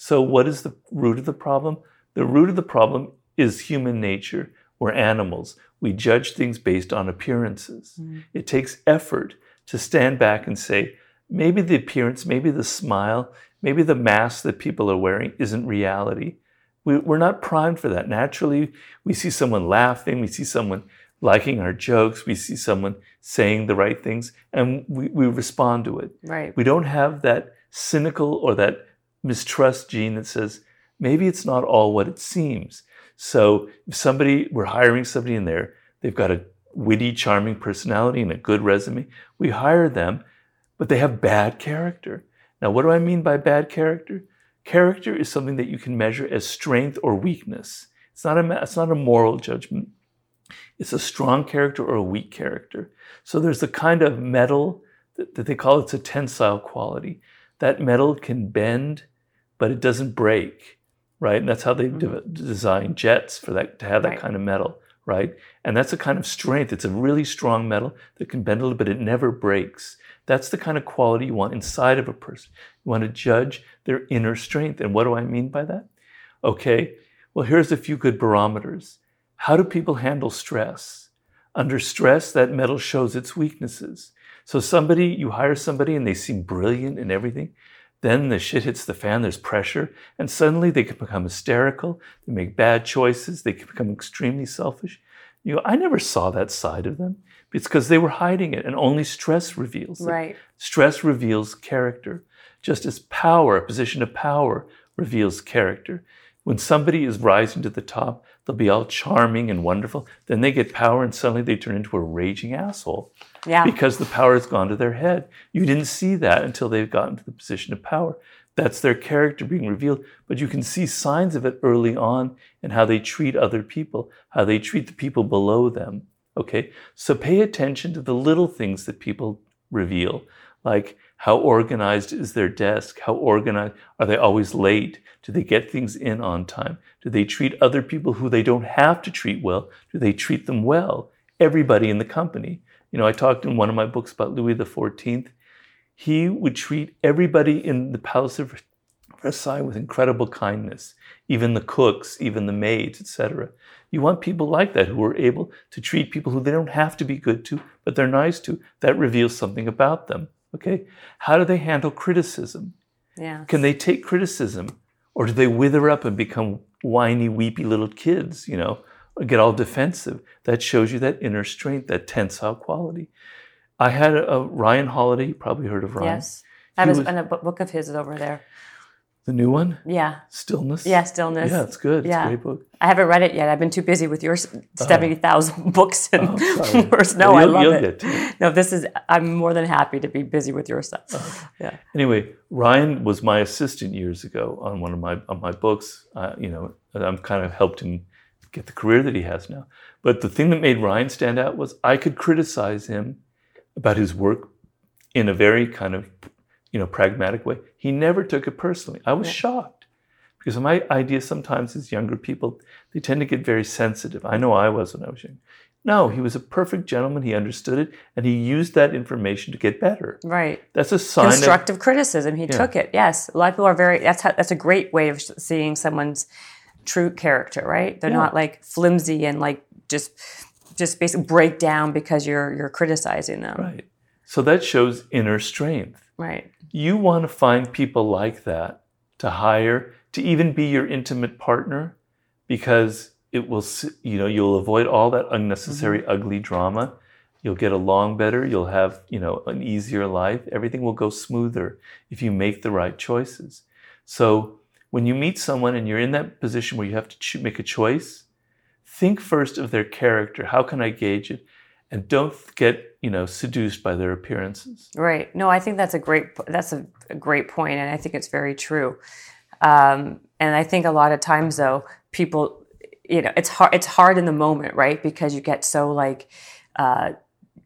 [SPEAKER 3] So, what is the root of the problem? The root of the problem is human nature. We're animals. We judge things based on appearances. Mm. It takes effort to stand back and say, maybe the appearance, maybe the smile, maybe the mask that people are wearing isn't reality We, we're not primed for that. Naturally, we see someone laughing, we see someone liking our jokes, we see someone saying the right things, and we, we respond to it.
[SPEAKER 2] Right.
[SPEAKER 3] We don't have that cynical or that mistrust gene that says, maybe it's not all what it seems. So if somebody, we're hiring somebody in there, they've got a witty, charming personality and a good resume, we hire them, but they have bad character. Now, what do I mean by bad character? Character is something that you can measure as strength or weakness. It's not a, it's not a moral judgment. It's a strong character or a weak character. So there's a kind of metal that, that they call it's a tensile quality. That metal can bend, but it doesn't break, right? And that's how they mm-hmm. de- design jets for that to have that right. kind of metal, right? And that's a kind of strength. It's a really strong metal that can bend a little, but it never breaks. That's the kind of quality you want inside of a person. You want to judge their inner strength. And what do I mean by that? Okay, well, here's a few good barometers. How do people handle stress? Under stress, that metal shows its weaknesses. So somebody, you hire somebody and they seem brilliant and everything. Then the shit hits the fan, there's pressure, and suddenly they can become hysterical, they make bad choices, they can become extremely selfish. You know, I never saw that side of them. It's because they were hiding it, and only stress reveals it.
[SPEAKER 2] Right.
[SPEAKER 3] Stress reveals character, just as power, a position of power, reveals character. When somebody is rising to the top, they'll be all charming and wonderful. Then they get power, and suddenly they turn into a raging asshole.
[SPEAKER 2] Yeah.
[SPEAKER 3] Because the power has gone to their head. You didn't see that until they've gotten to the position of power. That's their character being revealed. But you can see signs of it early on in how they treat other people, how they treat the people below them. Okay, so pay attention to the little things that people reveal, like how organized is their desk? How organized are they always late? Do they get things in on time? Do they treat other people who they don't have to treat well? Do they treat them well? Everybody in the company. You know, I talked in one of my books about Louis XIV. He would treat everybody in the Palace of Versailles with incredible kindness, even the cooks, even the maids, etc. You want people like that who are able to treat people who they don't have to be good to, but they're nice to. That reveals something about them. Okay? How do they handle criticism?
[SPEAKER 2] Yeah.
[SPEAKER 3] Can they take criticism? Or do they wither up and become whiny, weepy little kids, you know, get all defensive? That shows you that inner strength, that tensile quality. I had a, a Ryan Holiday, you probably heard of Ryan.
[SPEAKER 2] Yes. I have a book of his over there.
[SPEAKER 3] The new one?
[SPEAKER 2] Yeah.
[SPEAKER 3] Stillness?
[SPEAKER 2] Yeah, Stillness.
[SPEAKER 3] Yeah, it's good. It's yeah. a great book.
[SPEAKER 2] I haven't read it yet. I've been too busy with your 70,000 books and oh, No, I love it. No, this is, I'm more than happy to be busy with your stuff. Oh. Yeah.
[SPEAKER 3] Anyway, Ryan was my assistant years ago on one of my, on my books. Uh, you know, I'm kind of helped him get the career that he has now. But the thing that made Ryan stand out was I could criticize him about his work in a very kind of you know, pragmatic way. He never took it personally. I was yeah. shocked because my idea sometimes is younger people, they tend to get very sensitive. I know I was when I was young. No, he was a perfect gentleman. He understood it, and he used that information to get better.
[SPEAKER 2] Right.
[SPEAKER 3] That's a sign.
[SPEAKER 2] Constructive of, criticism. He yeah. took it. Yes, a lot of people are very. That's how, that's a great way of seeing someone's true character. Right. They're yeah. not like flimsy and like just just basically break down because you're you're criticizing them.
[SPEAKER 3] Right. So that shows inner strength.
[SPEAKER 2] Right.
[SPEAKER 3] You want to find people like that to hire, to even be your intimate partner, because it will, you know, you'll avoid all that unnecessary mm-hmm. ugly drama. You'll get along better. You'll have, you know, an easier life. Everything will go smoother if you make the right choices. So when you meet someone and you're in that position where you have to make a choice, think first of their character. How can I gauge it? and don't get you know seduced by their appearances
[SPEAKER 2] right no i think that's a great that's a, a great point and i think it's very true um, and i think a lot of times though people you know it's hard it's hard in the moment right because you get so like uh,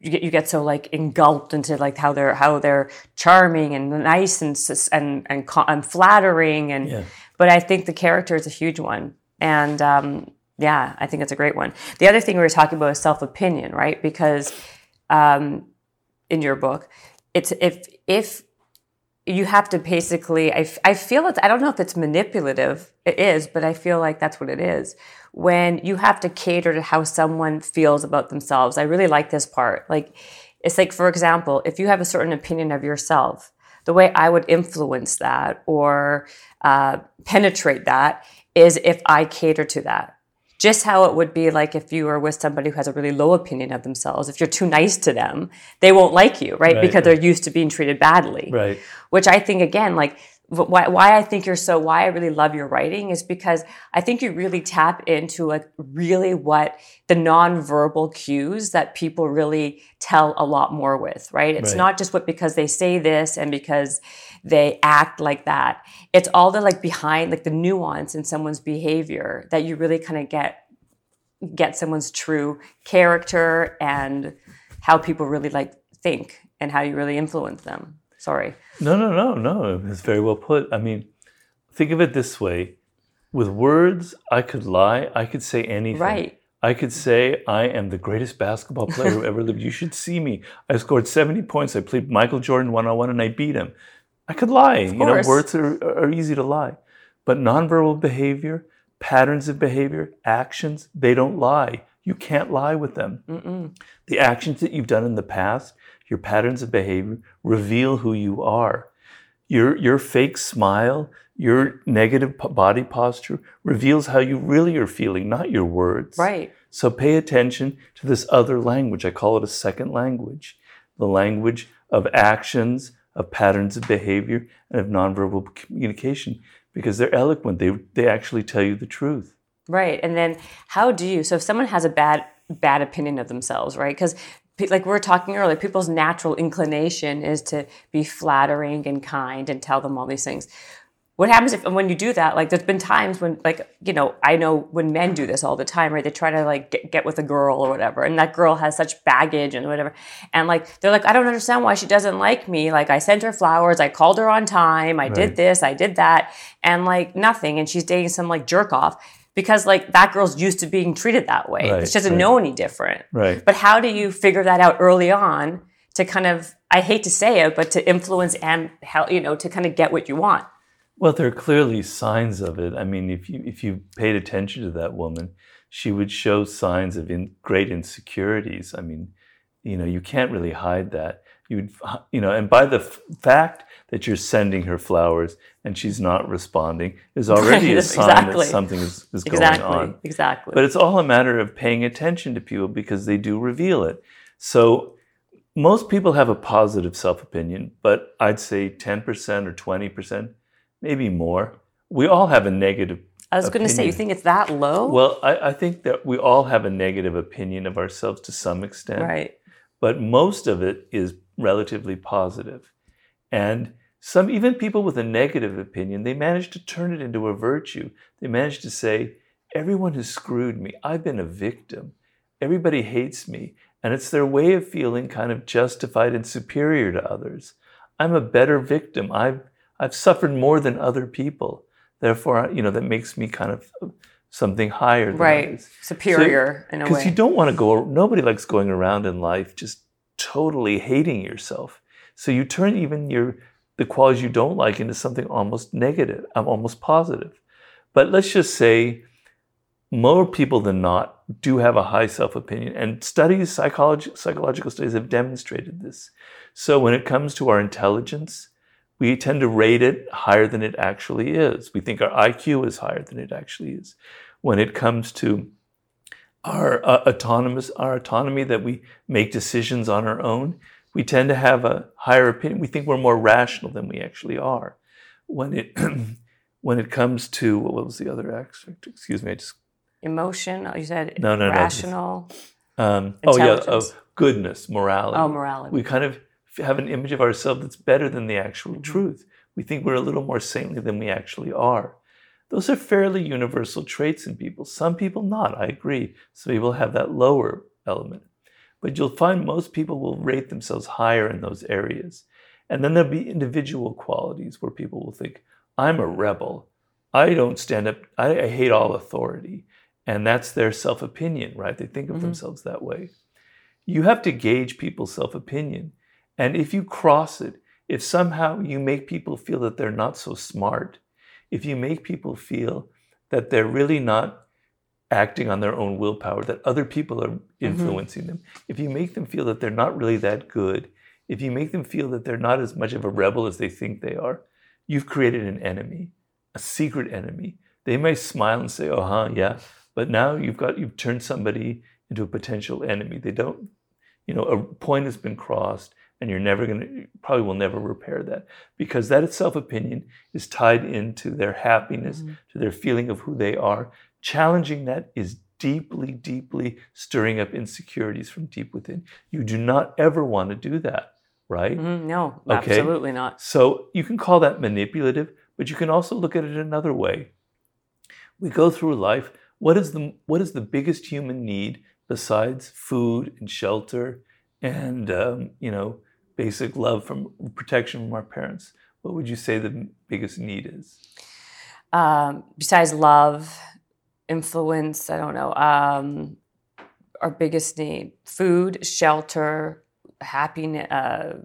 [SPEAKER 2] you get you get so like engulfed into like how they're how they're charming and nice and and and, and flattering and yeah. but I think the character is a huge one and um, yeah, I think it's a great one. The other thing we were talking about is self opinion, right? Because um, in your book, it's if if you have to basically, I, I feel it's, I don't know if it's manipulative, it is, but I feel like that's what it is. When you have to cater to how someone feels about themselves. I really like this part. Like, it's like, for example, if you have a certain opinion of yourself, the way I would influence that or uh, penetrate that is if I cater to that. Just how it would be like if you were with somebody who has a really low opinion of themselves. If you're too nice to them, they won't like you, right?
[SPEAKER 3] Right,
[SPEAKER 2] because they're used to being treated badly.
[SPEAKER 3] Right.
[SPEAKER 2] Which I think, again, like why, why I think you're so, why I really love your writing is because I think you really tap into like really what the nonverbal cues that people really tell a lot more with, right? It's
[SPEAKER 3] Right.
[SPEAKER 2] not just what because they say this and because they act like that. It's all the like behind, like the nuance in someone's behavior that you really kind of get get someone's true character and how people really like think and how you really influence them. Sorry.
[SPEAKER 3] No, no, no, no. It's very well put. I mean, think of it this way: with words, I could lie. I could say anything.
[SPEAKER 2] Right.
[SPEAKER 3] I could say I am the greatest basketball player who ever lived. You should see me. I scored 70 points. I played Michael Jordan one on one and I beat him. I could lie. you know,
[SPEAKER 2] course.
[SPEAKER 3] words are, are easy to lie. But nonverbal behavior, patterns of behavior, actions, they don't lie. You can't lie with them.
[SPEAKER 2] Mm-mm.
[SPEAKER 3] The actions that you've done in the past, your patterns of behavior, reveal who you are. Your, your fake smile, your negative body posture reveals how you really are feeling, not your words.
[SPEAKER 2] Right.
[SPEAKER 3] So pay attention to this other language. I call it a second language the language of actions, of patterns of behavior, and of nonverbal communication because they're eloquent. They, they actually tell you the truth.
[SPEAKER 2] Right. And then how do you so if someone has a bad bad opinion of themselves, right? Cuz like we were talking earlier, people's natural inclination is to be flattering and kind and tell them all these things. What happens if when you do that? Like, there's been times when, like, you know, I know when men do this all the time, right? They try to like get, get with a girl or whatever, and that girl has such baggage and whatever, and like they're like, I don't understand why she doesn't like me. Like, I sent her flowers, I called her on time, I
[SPEAKER 3] Right.
[SPEAKER 2] did this, I did that, and like nothing, and she's dating some like jerk off because like that girl's used to being treated that way.
[SPEAKER 3] Right,
[SPEAKER 2] she doesn't
[SPEAKER 3] right.
[SPEAKER 2] know any different.
[SPEAKER 3] Right.
[SPEAKER 2] But how do you figure that out early on to kind of I hate to say it, but to influence and help you know to kind of get what you want?
[SPEAKER 3] Well, there are clearly signs of it. I mean, if you if you paid attention to that woman, she would show signs of in, great insecurities. I mean, you know, you can't really hide that. You would, you know, and by the f- fact that you're sending her flowers and she's not responding is already a sign
[SPEAKER 2] exactly.
[SPEAKER 3] that something is, is going on.
[SPEAKER 2] Exactly.
[SPEAKER 3] But it's all a matter of paying attention to people because they do reveal it. So most people have a positive self opinion, but I'd say 10% or 20%, maybe more. We all have a negative.
[SPEAKER 2] I was going to say, you think it's that low?
[SPEAKER 3] Well, I, I think that we all have a negative opinion of ourselves to some extent,
[SPEAKER 2] right.
[SPEAKER 3] but most of it is relatively positive. And some, even people with a negative opinion, they manage to turn it into a virtue. They manage to say, everyone has screwed me. I've been a victim. Everybody hates me. And it's their way of feeling kind of justified and superior to others. I'm a better victim. I've, I've suffered more than other people. Therefore, you know, that makes me kind of something higher than
[SPEAKER 2] Right.
[SPEAKER 3] others.
[SPEAKER 2] Superior in a way.
[SPEAKER 3] Because you don't want to go, nobody likes going around in life just totally hating yourself. So you turn even your, the qualities you don't like into something almost negative, um, almost positive. But let's just say more people than not do have a high self opinion. And studies, psychology, psychological studies have demonstrated this. So when it comes to our intelligence, we tend to rate it higher than it actually is. We think our IQ is higher than it actually is. When it comes to our uh, autonomous, our autonomy that we make decisions on our own, we tend to have a higher opinion. We think we're more rational than we actually are. When it when it comes to what was the other aspect? Excuse me, I just
[SPEAKER 2] Emotion. oh, You said
[SPEAKER 3] No, no, no,
[SPEAKER 2] rational.
[SPEAKER 3] um, oh yeah, of goodness, morality.
[SPEAKER 2] Oh, morality.
[SPEAKER 3] we kind of have an image of ourselves that's better than the actual
[SPEAKER 2] Mhm.
[SPEAKER 3] truth. We think we're a little more saintly than we actually are. Those are fairly universal traits in people. Some people not, I agree. Some people have that lower element. But you'll find most people will rate themselves higher in those areas. And then there'll be individual qualities where people will think, I'm a rebel. I don't stand up, I, I hate all authority. And that's their self opinion, right? They think of
[SPEAKER 2] Mhm.
[SPEAKER 3] themselves that way. You have to gauge people's self opinion. And if you cross it, if somehow you make people feel that they're not so smart, if you make people feel that they're really not acting on their own willpower, that other people are influencing them, if you make them feel that they're not really that good, if you make them feel that they're not as much of a rebel as they think they are, you've created an enemy, a secret enemy They may smile and say, "Oh, huh, yeah," but now you've got you've turned somebody into a potential enemy. They don't, you know, a point has been crossed, and you're never going to probably will never repair that because that self opinion is tied into their happiness, mm-hmm. to their feeling of who they are. Challenging that is deeply, deeply stirring up insecurities from deep within. You do not ever want to do that, right?
[SPEAKER 2] Mm, no, okay? absolutely not.
[SPEAKER 3] So you can call that manipulative, but you can also look at it another way. We go through life. What is the what is the biggest human need besides food and shelter and um, you know basic love from protection from our parents? What would you say the biggest need is?
[SPEAKER 2] Um, besides love, influence, I don't know, um, our biggest need food, shelter, happiness, uh,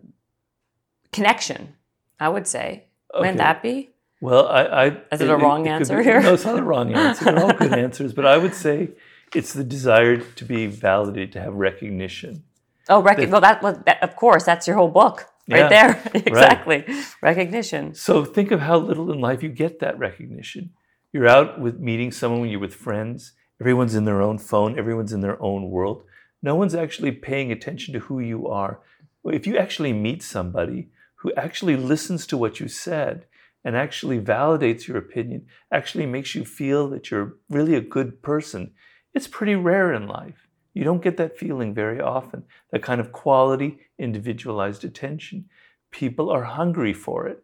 [SPEAKER 2] connection, I would say. Okay. Wouldn't that be?
[SPEAKER 3] Well, I. I
[SPEAKER 2] Is it, it a wrong it, answer be, here?
[SPEAKER 3] No, it's not a wrong answer. They're all good answers. But I would say it's the desire to be validated, to have recognition.
[SPEAKER 2] Oh, rec- that, well, that, that, of course, that's your whole book right yeah, there. exactly. Right. Recognition.
[SPEAKER 3] So think of how little in life you get that recognition. You're out with meeting someone, you're with friends, everyone's in their own phone, everyone's in their own world. No one's actually paying attention to who you are. If you actually meet somebody who actually listens to what you said and actually validates your opinion, actually makes you feel that you're really a good person, it's pretty rare in life. You don't get that feeling very often, that kind of quality, individualized attention. People are hungry for it.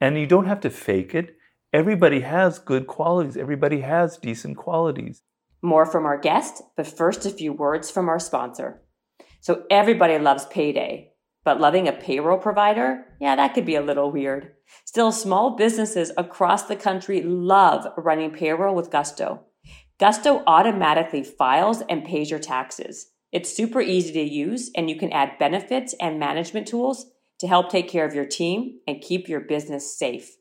[SPEAKER 3] And you don't have to fake it. Everybody has good qualities, everybody has decent qualities.
[SPEAKER 2] More from our guest, but first, a few words from our sponsor. So, everybody loves payday, but loving a payroll provider, yeah, that could be a little weird. Still, small businesses across the country love running payroll with Gusto. Gusto automatically files and pays your taxes. It's super easy to use, and you can add benefits and management tools to help take care of your team and keep your business safe.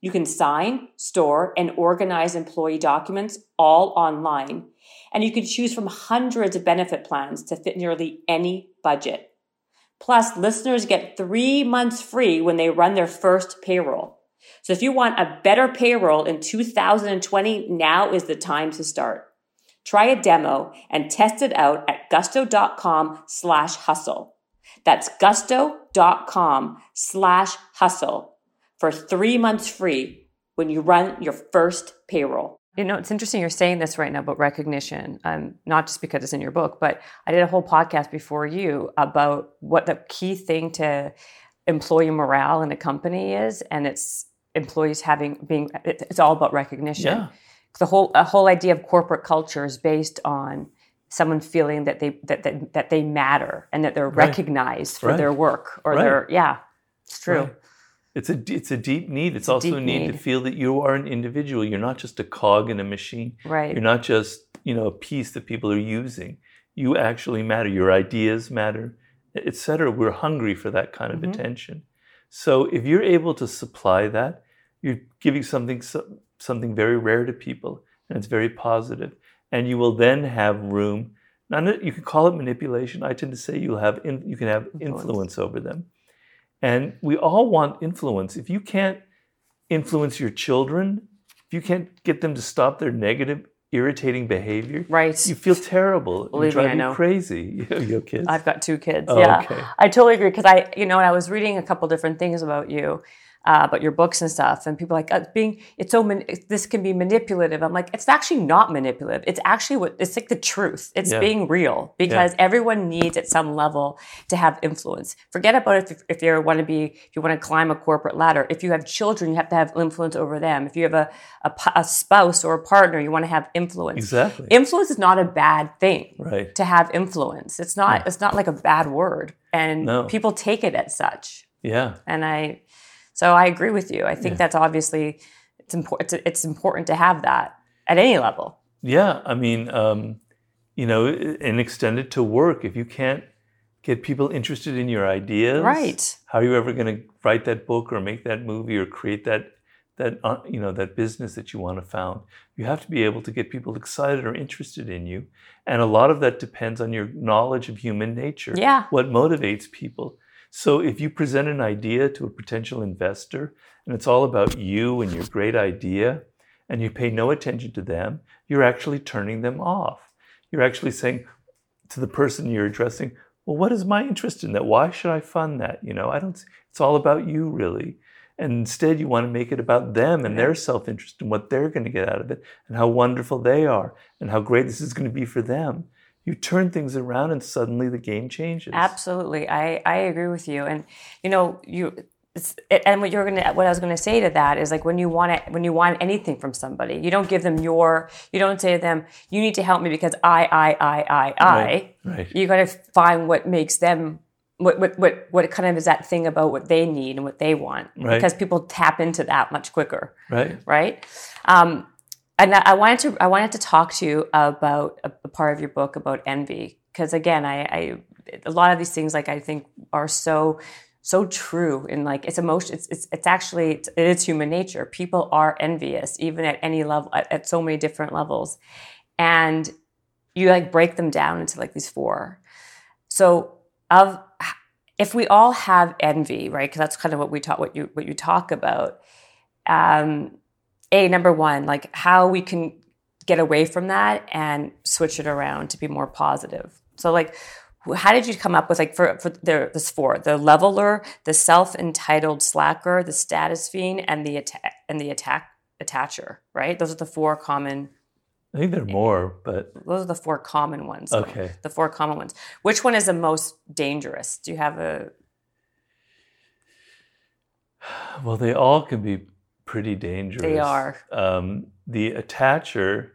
[SPEAKER 2] You can sign, store, and organize employee documents all online. And you can choose from hundreds of benefit plans to fit nearly any budget. Plus, listeners get three months free when they run their first payroll. So if you want a better payroll in 2020, now is the time to start. Try a demo and test it out at gusto.com slash hustle. That's gusto.com slash hustle for three months free when you run your first payroll. You know, it's interesting you're saying this right now about recognition, um, not just because it's in your book, but I did a whole podcast before you about what the key thing to employee morale in a company is, and it's employees having being it's all about recognition. Yeah. The whole a whole idea of corporate culture is based on someone feeling that they that that, that they matter and that they're right. recognized for right. their work or right. their yeah, it's true.
[SPEAKER 3] It's a it's a deep need. It's, it's also a need, need, to feel that you are an individual. You're not just a cog in a machine.
[SPEAKER 2] Right.
[SPEAKER 3] You're not just you know a piece that people are using. You actually matter. Your ideas matter, etc. We're hungry for that kind of mm-hmm. attention. So if you're able to supply that, you're giving something something very rare to people, and it's very positive. And you will then have room. Not you can call it manipulation. I tend to say you'll have in, you can have influence. influence over them. And we all want influence. If you can't influence your children, if you can't get them to stop their negative, irritating behavior,
[SPEAKER 2] right?
[SPEAKER 3] You feel terrible.
[SPEAKER 2] Believe
[SPEAKER 3] you drive
[SPEAKER 2] me, I know.
[SPEAKER 3] crazy. you have kids.
[SPEAKER 2] I've got two kids.
[SPEAKER 3] Oh,
[SPEAKER 2] yeah,
[SPEAKER 3] okay.
[SPEAKER 2] I totally agree because I, you know, I was reading a couple different things about you, uh, about your books and stuff. And people are like, uh, being, it's so, man- this can be manipulative. I'm like, it's actually not manipulative. It's actually what, it's like the truth. It's yeah. being real because yeah. everyone needs at some level to have influence. Forget about if, if you want to be, if you want to climb a corporate ladder. If you have children, you have to have influence over them. If you have a, a, a spouse or a partner, you want to have influence.
[SPEAKER 3] Exactly.
[SPEAKER 2] Influence is not a bad thing.
[SPEAKER 3] Right.
[SPEAKER 2] To have influence. It's not, yeah. it's not like a bad word. And
[SPEAKER 3] no.
[SPEAKER 2] people take it as such.
[SPEAKER 3] Yeah.
[SPEAKER 2] And I, so I agree with you. I think yeah. that's obviously it's important. It's important to have that at any level.
[SPEAKER 3] Yeah, I mean, um, you know, and extend it to work. If you can't get people interested in your ideas,
[SPEAKER 2] right?
[SPEAKER 3] How are you ever going to write that book or make that movie or create that that uh, you know that business that you want to found? You have to be able to get people excited or interested in you, and a lot of that depends on your knowledge of human nature.
[SPEAKER 2] Yeah,
[SPEAKER 3] what motivates people. So if you present an idea to a potential investor and it's all about you and your great idea, and you pay no attention to them, you're actually turning them off. You're actually saying to the person you're addressing, well, what is my interest in that? Why should I fund that? You know, I don't, it's all about you really. And instead, you want to make it about them and their self interest and what they're going to get out of it and how wonderful they are and how great this is going to be for them. You turn things around and suddenly the game changes.
[SPEAKER 2] Absolutely. I, I agree with you. And, you know, you, and what you're gonna what I was gonna say to that is like when you want it when you want anything from somebody, you don't give them your you don't say to them, you need to help me because I, I, I, I, I.
[SPEAKER 3] Right, right.
[SPEAKER 2] You gotta find what makes them what, what what what kind of is that thing about what they need and what they want
[SPEAKER 3] Right.
[SPEAKER 2] because people tap into that much quicker
[SPEAKER 3] Right.
[SPEAKER 2] right um, and I wanted to I wanted to talk to you about a, part of your book about envy because again I, I a lot of these things like I think are so so true and like it's emotion it's it's, it's actually it's, it is human nature. People are envious even at any level at, at so many different levels. And you like break them down into like these four. So of if we all have envy right because that's kind of what we talk what you what you talk about um a number one like how we can get away from that and switch it around to be more positive so like how did you come up with like for, for the, this four the leveler the self-entitled slacker the status fiend and the attack and the attack attacher right those are the four common
[SPEAKER 3] I think there are more, but
[SPEAKER 2] those are the four common ones.
[SPEAKER 3] Okay.
[SPEAKER 2] the four common ones which one is the most dangerous do you have a
[SPEAKER 3] well, they all can be pretty dangerous.
[SPEAKER 2] They are.
[SPEAKER 3] Um, the attacher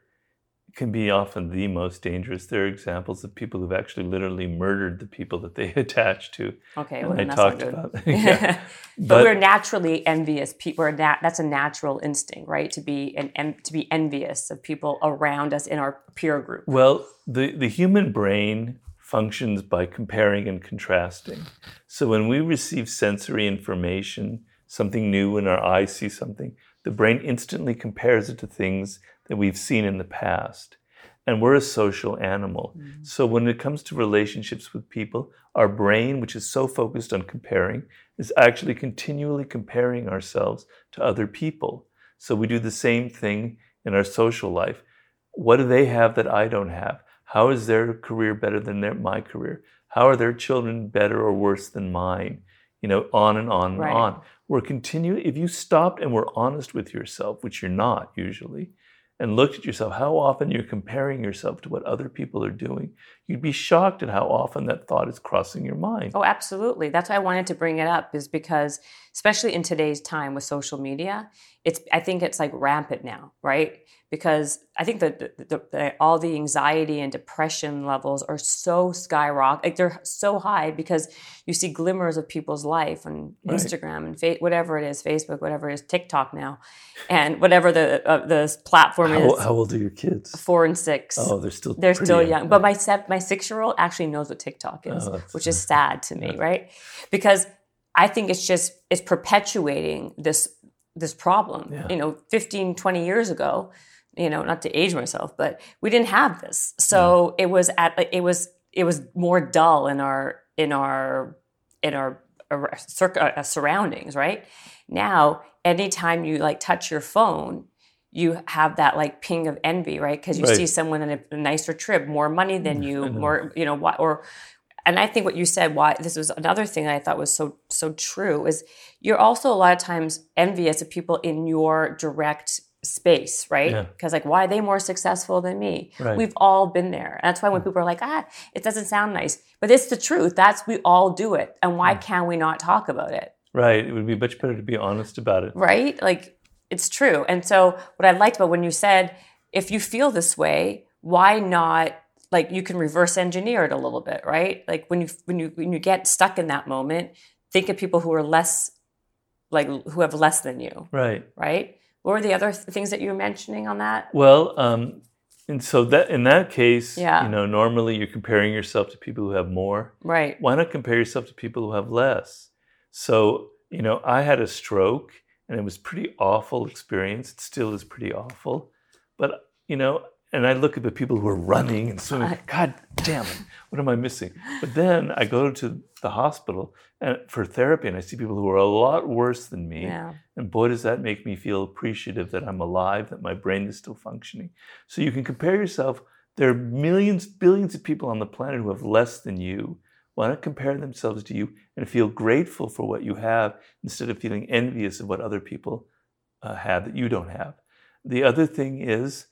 [SPEAKER 3] can be often the most dangerous. There are examples of people who've actually literally murdered the people that they attach to.
[SPEAKER 2] okay well,
[SPEAKER 3] I
[SPEAKER 2] then that's not
[SPEAKER 3] talked
[SPEAKER 2] good.
[SPEAKER 3] about yeah.
[SPEAKER 2] but,
[SPEAKER 3] But-
[SPEAKER 2] we're naturally envious people nat- that's a natural instinct right to be an en- to be envious of people around us in our peer group
[SPEAKER 3] Well, the, the human brain functions by comparing and contrasting. So when we receive sensory information, something new and our eyes see something, the brain instantly compares it to things that we've seen in the past. And we're a social animal. Mm-hmm. So when it comes to relationships with people, our brain, which is so focused on comparing, is actually continually comparing ourselves to other people. So we do the same thing in our social life. What do they have that I don't have? How is their career better than their, my career? How are their children better or worse than mine? You know, on and on and
[SPEAKER 2] Right.
[SPEAKER 3] on. We're continuing, if you stopped and were honest with yourself, which you're not usually, and looked at yourself, how often you're comparing yourself to what other people are doing, you'd be shocked at how often that thought is crossing your mind.
[SPEAKER 2] oh absolutely that's why i wanted to bring it up is because especially in today's time with social media it's i think it's like rampant now right because i think that the, the, the, all the anxiety and depression levels are so skyrocket like they're so high because you see glimmers of people's life on
[SPEAKER 3] Right.
[SPEAKER 2] instagram and fa- whatever it is facebook whatever it is tiktok now and whatever the uh, the platform
[SPEAKER 3] How,
[SPEAKER 2] is
[SPEAKER 3] how old are your kids?
[SPEAKER 2] four and six
[SPEAKER 3] Oh, they're still
[SPEAKER 2] they're still young. But my se- my six year old actually knows what TikTok is,
[SPEAKER 3] Oh,
[SPEAKER 2] which is sad to me, right? Because I think it's just it's perpetuating this this problem.
[SPEAKER 3] Yeah.
[SPEAKER 2] You know, 15, 20 years ago, you know, not to age myself, but we didn't have this. So it was at it was it was more dull in our in our in our cir- uh, surroundings, right? Now, anytime you like touch your phone, you have that like ping of envy, right? Because you
[SPEAKER 3] Right.
[SPEAKER 2] see someone in a, nicer trip, more money than you, more you know, what or. And I think what you said, why this was another thing that I thought was so so true, is you're also a lot of times envious of people in your direct space, right?
[SPEAKER 3] Yeah.
[SPEAKER 2] Because like, why are they more successful than me?
[SPEAKER 3] Right.
[SPEAKER 2] We've all been there. And that's why when people are like, ah, it doesn't sound nice, but it's the truth. That's we all do it, and why can we not talk about it?
[SPEAKER 3] Right. It would be much better to be honest about it.
[SPEAKER 2] right? Like it's true. And so what I liked about when you said, if you feel this way, why not like you can reverse engineer it a little bit, right? Like when you when you when you get stuck in that moment, think of people who are less like who have less than you,
[SPEAKER 3] Right.
[SPEAKER 2] right? What were the other th- things that you were mentioning on that?
[SPEAKER 3] Well, um, and so that in that case,
[SPEAKER 2] Yeah.
[SPEAKER 3] you know, normally you're comparing yourself to people who have more.
[SPEAKER 2] Right.
[SPEAKER 3] Why not compare yourself to people who have less? So, you know, I had a stroke and it was pretty awful experience. It still is pretty awful. But, you know, and I look at the people who are running and swimming. God damn it! What am I missing? But then I go to the hospital and for therapy, and I see people who are a lot worse than me.
[SPEAKER 2] Yeah.
[SPEAKER 3] And boy, does that make me feel appreciative that I'm alive, that my brain is still functioning. So you can compare yourself. There are millions, billions of people on the planet who have less than you. Why to compare themselves to you and feel grateful for what you have instead of feeling envious of what other people uh, have that you don't have? The other thing is,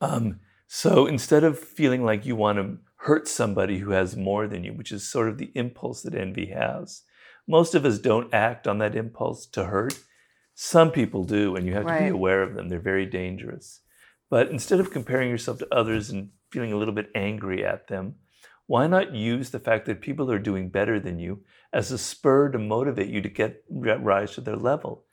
[SPEAKER 3] um, so instead of feeling like you want to hurt somebody who has more than you, which is sort of the impulse that envy has, most of us don't act on that impulse to hurt. Some people do, and you have to be aware of them. They're very dangerous. But instead of comparing yourself to others and feeling a little bit angry at them, why not use the fact that people are doing better than you as a spur to motivate you to get rise to their level?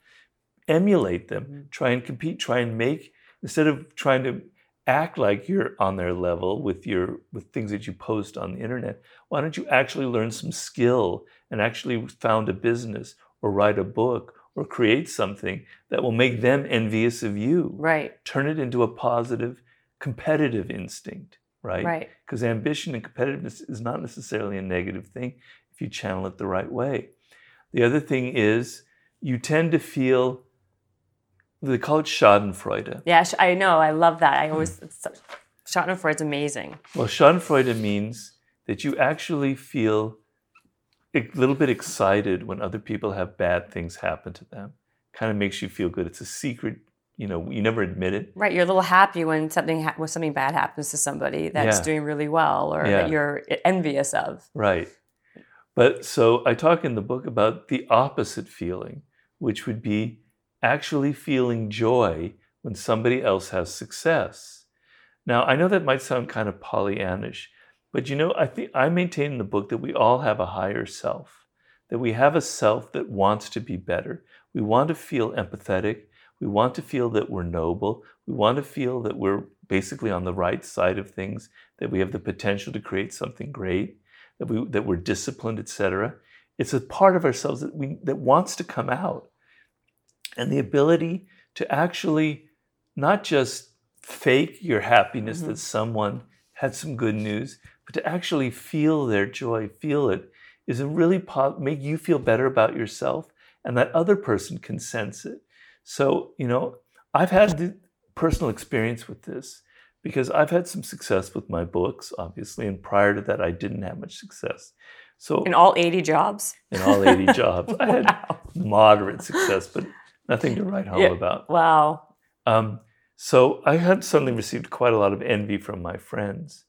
[SPEAKER 3] Emulate them,
[SPEAKER 2] Mhm.
[SPEAKER 3] try and compete, try and make instead of trying to act like you're on their level with your with things that you post on the internet. Why don't you actually learn some skill and actually found a business or write a book or create something that will make them envious of you?
[SPEAKER 2] Right.
[SPEAKER 3] Turn it into a positive competitive instinct, right?
[SPEAKER 2] Right.
[SPEAKER 3] Because ambition and competitiveness is not necessarily a negative thing if you channel it the right way. The other thing is you tend to feel they call it Schadenfreude.
[SPEAKER 2] Yeah, I know. I love that. I
[SPEAKER 3] Hmm.
[SPEAKER 2] always it's so- Schadenfreude's amazing.
[SPEAKER 3] Well, Schadenfreude means that you actually feel a little bit excited when other people have bad things happen to them. Kind of makes you feel good. It's a secret, you know, you never admit it.
[SPEAKER 2] Right, you're a little happy when something ha- when something bad happens to somebody that's
[SPEAKER 3] Yeah.
[SPEAKER 2] doing really well or
[SPEAKER 3] Yeah.
[SPEAKER 2] that you're envious of.
[SPEAKER 3] Right. But so I talk in the book about the opposite feeling, which would be actually feeling joy when somebody else has success. Now, I know that might sound kind of Pollyannish, but you know, I think I maintain in the book that we all have a higher self, that we have a self that wants to be better. We want to feel empathetic. We want to feel that we're noble. We want to feel that we're basically on the right side of things, that we have the potential to create something great that we that we're disciplined, etc. It's a part of ourselves that we that wants to come out, and the ability to actually not just fake your happiness
[SPEAKER 2] Mhm.
[SPEAKER 3] that someone had some good news, but to actually feel their joy, feel it, is a really po- make you feel better about yourself, and that other person can sense it. So you know, I've had the personal experience with this because I've had some success with my books, obviously, and prior to that, I didn't have much success. So
[SPEAKER 2] In all 80 jobs.
[SPEAKER 3] in all 80 jobs, I had moderate success, but nothing to write home
[SPEAKER 2] Yeah.
[SPEAKER 3] about.
[SPEAKER 2] Wow.
[SPEAKER 3] Um, so I had suddenly received quite a lot of envy from my friends.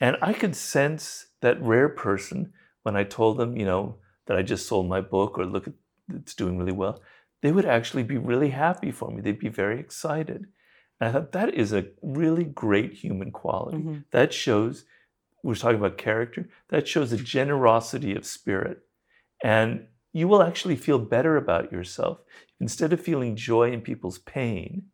[SPEAKER 3] And I could sense that rare person when I told them, you know, that I just sold my book or look at it's doing really well. They would actually be really happy for me. They'd be very excited. And I thought that is a really great human quality.
[SPEAKER 2] Mhm.
[SPEAKER 3] That shows, we're talking about character, that shows a generosity of spirit. And you will actually feel better about yourself. Instead of feeling joy in people's pain,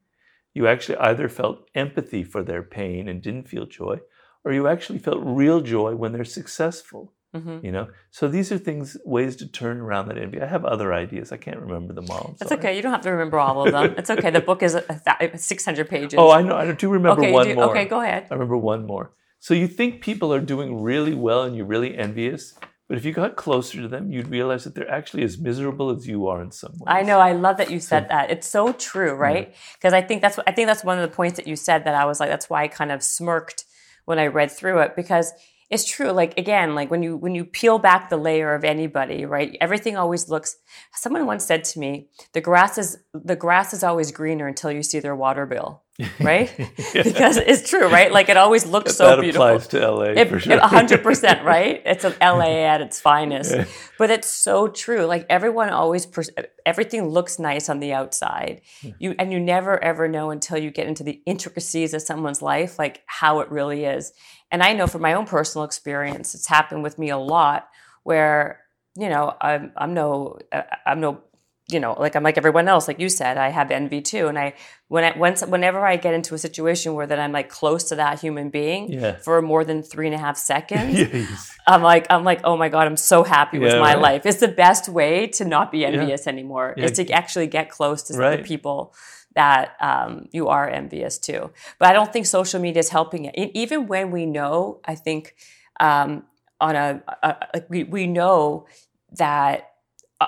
[SPEAKER 3] you actually either felt empathy for their pain and didn't feel joy, or you actually felt real joy when they're successful.
[SPEAKER 2] Mhm.
[SPEAKER 3] You know, so these are things, ways to turn around that envy. I have other ideas. I can't remember them all.
[SPEAKER 2] That's okay. You don't have to remember all of them. It's okay. The book is a, th- 600 pages.
[SPEAKER 3] Oh, I know. I do remember
[SPEAKER 2] okay,
[SPEAKER 3] one
[SPEAKER 2] do-
[SPEAKER 3] more.
[SPEAKER 2] Okay, go ahead.
[SPEAKER 3] I remember one more. So you think people are doing really well and you're really envious, but if you got closer to them, you'd realize that they're actually as miserable as you are in some ways.
[SPEAKER 2] I know. I love that you said that. It's so true, right? Because I think that's I think that's one of the points that you said that I was like, that's why I kind of smirked when I read through it because it's true. Like again, like when you when you peel back the layer of anybody, right? Everything always looks. Someone once said to me, "The grass is the grass is always greener until you see their water bill." Right?
[SPEAKER 3] Yeah.
[SPEAKER 2] because it's true, right? Like it always looks so
[SPEAKER 3] that
[SPEAKER 2] beautiful.
[SPEAKER 3] applies to LA
[SPEAKER 2] It-
[SPEAKER 3] for sure.
[SPEAKER 2] A hundred percent, right? It's an LA at its finest.
[SPEAKER 3] Yeah.
[SPEAKER 2] But it's so true. Like everyone always, pers- everything looks nice on the outside. You and you never ever know until you get into the intricacies of someone's life, like how it really is. And I know from my own personal experience, it's happened with me a lot. Where you know, I'm I'm no uh, I'm no you know like I'm like everyone else. Like you said, I have envy too. And I when I once whenever I get into a situation where that I'm like close to that human being
[SPEAKER 3] Yeah.
[SPEAKER 2] for more than three and a half seconds.
[SPEAKER 3] Yes.
[SPEAKER 2] I'm like, I'm like, oh my god, I'm so happy with
[SPEAKER 3] Yeah,
[SPEAKER 2] my
[SPEAKER 3] right.
[SPEAKER 2] life. It's the best way to not be envious anymore.
[SPEAKER 3] Yeah.
[SPEAKER 2] Is to actually get close to the people that um, you are envious too. But I don't think social media is helping it. Even when we know, I think um, on a, a, a we, we know that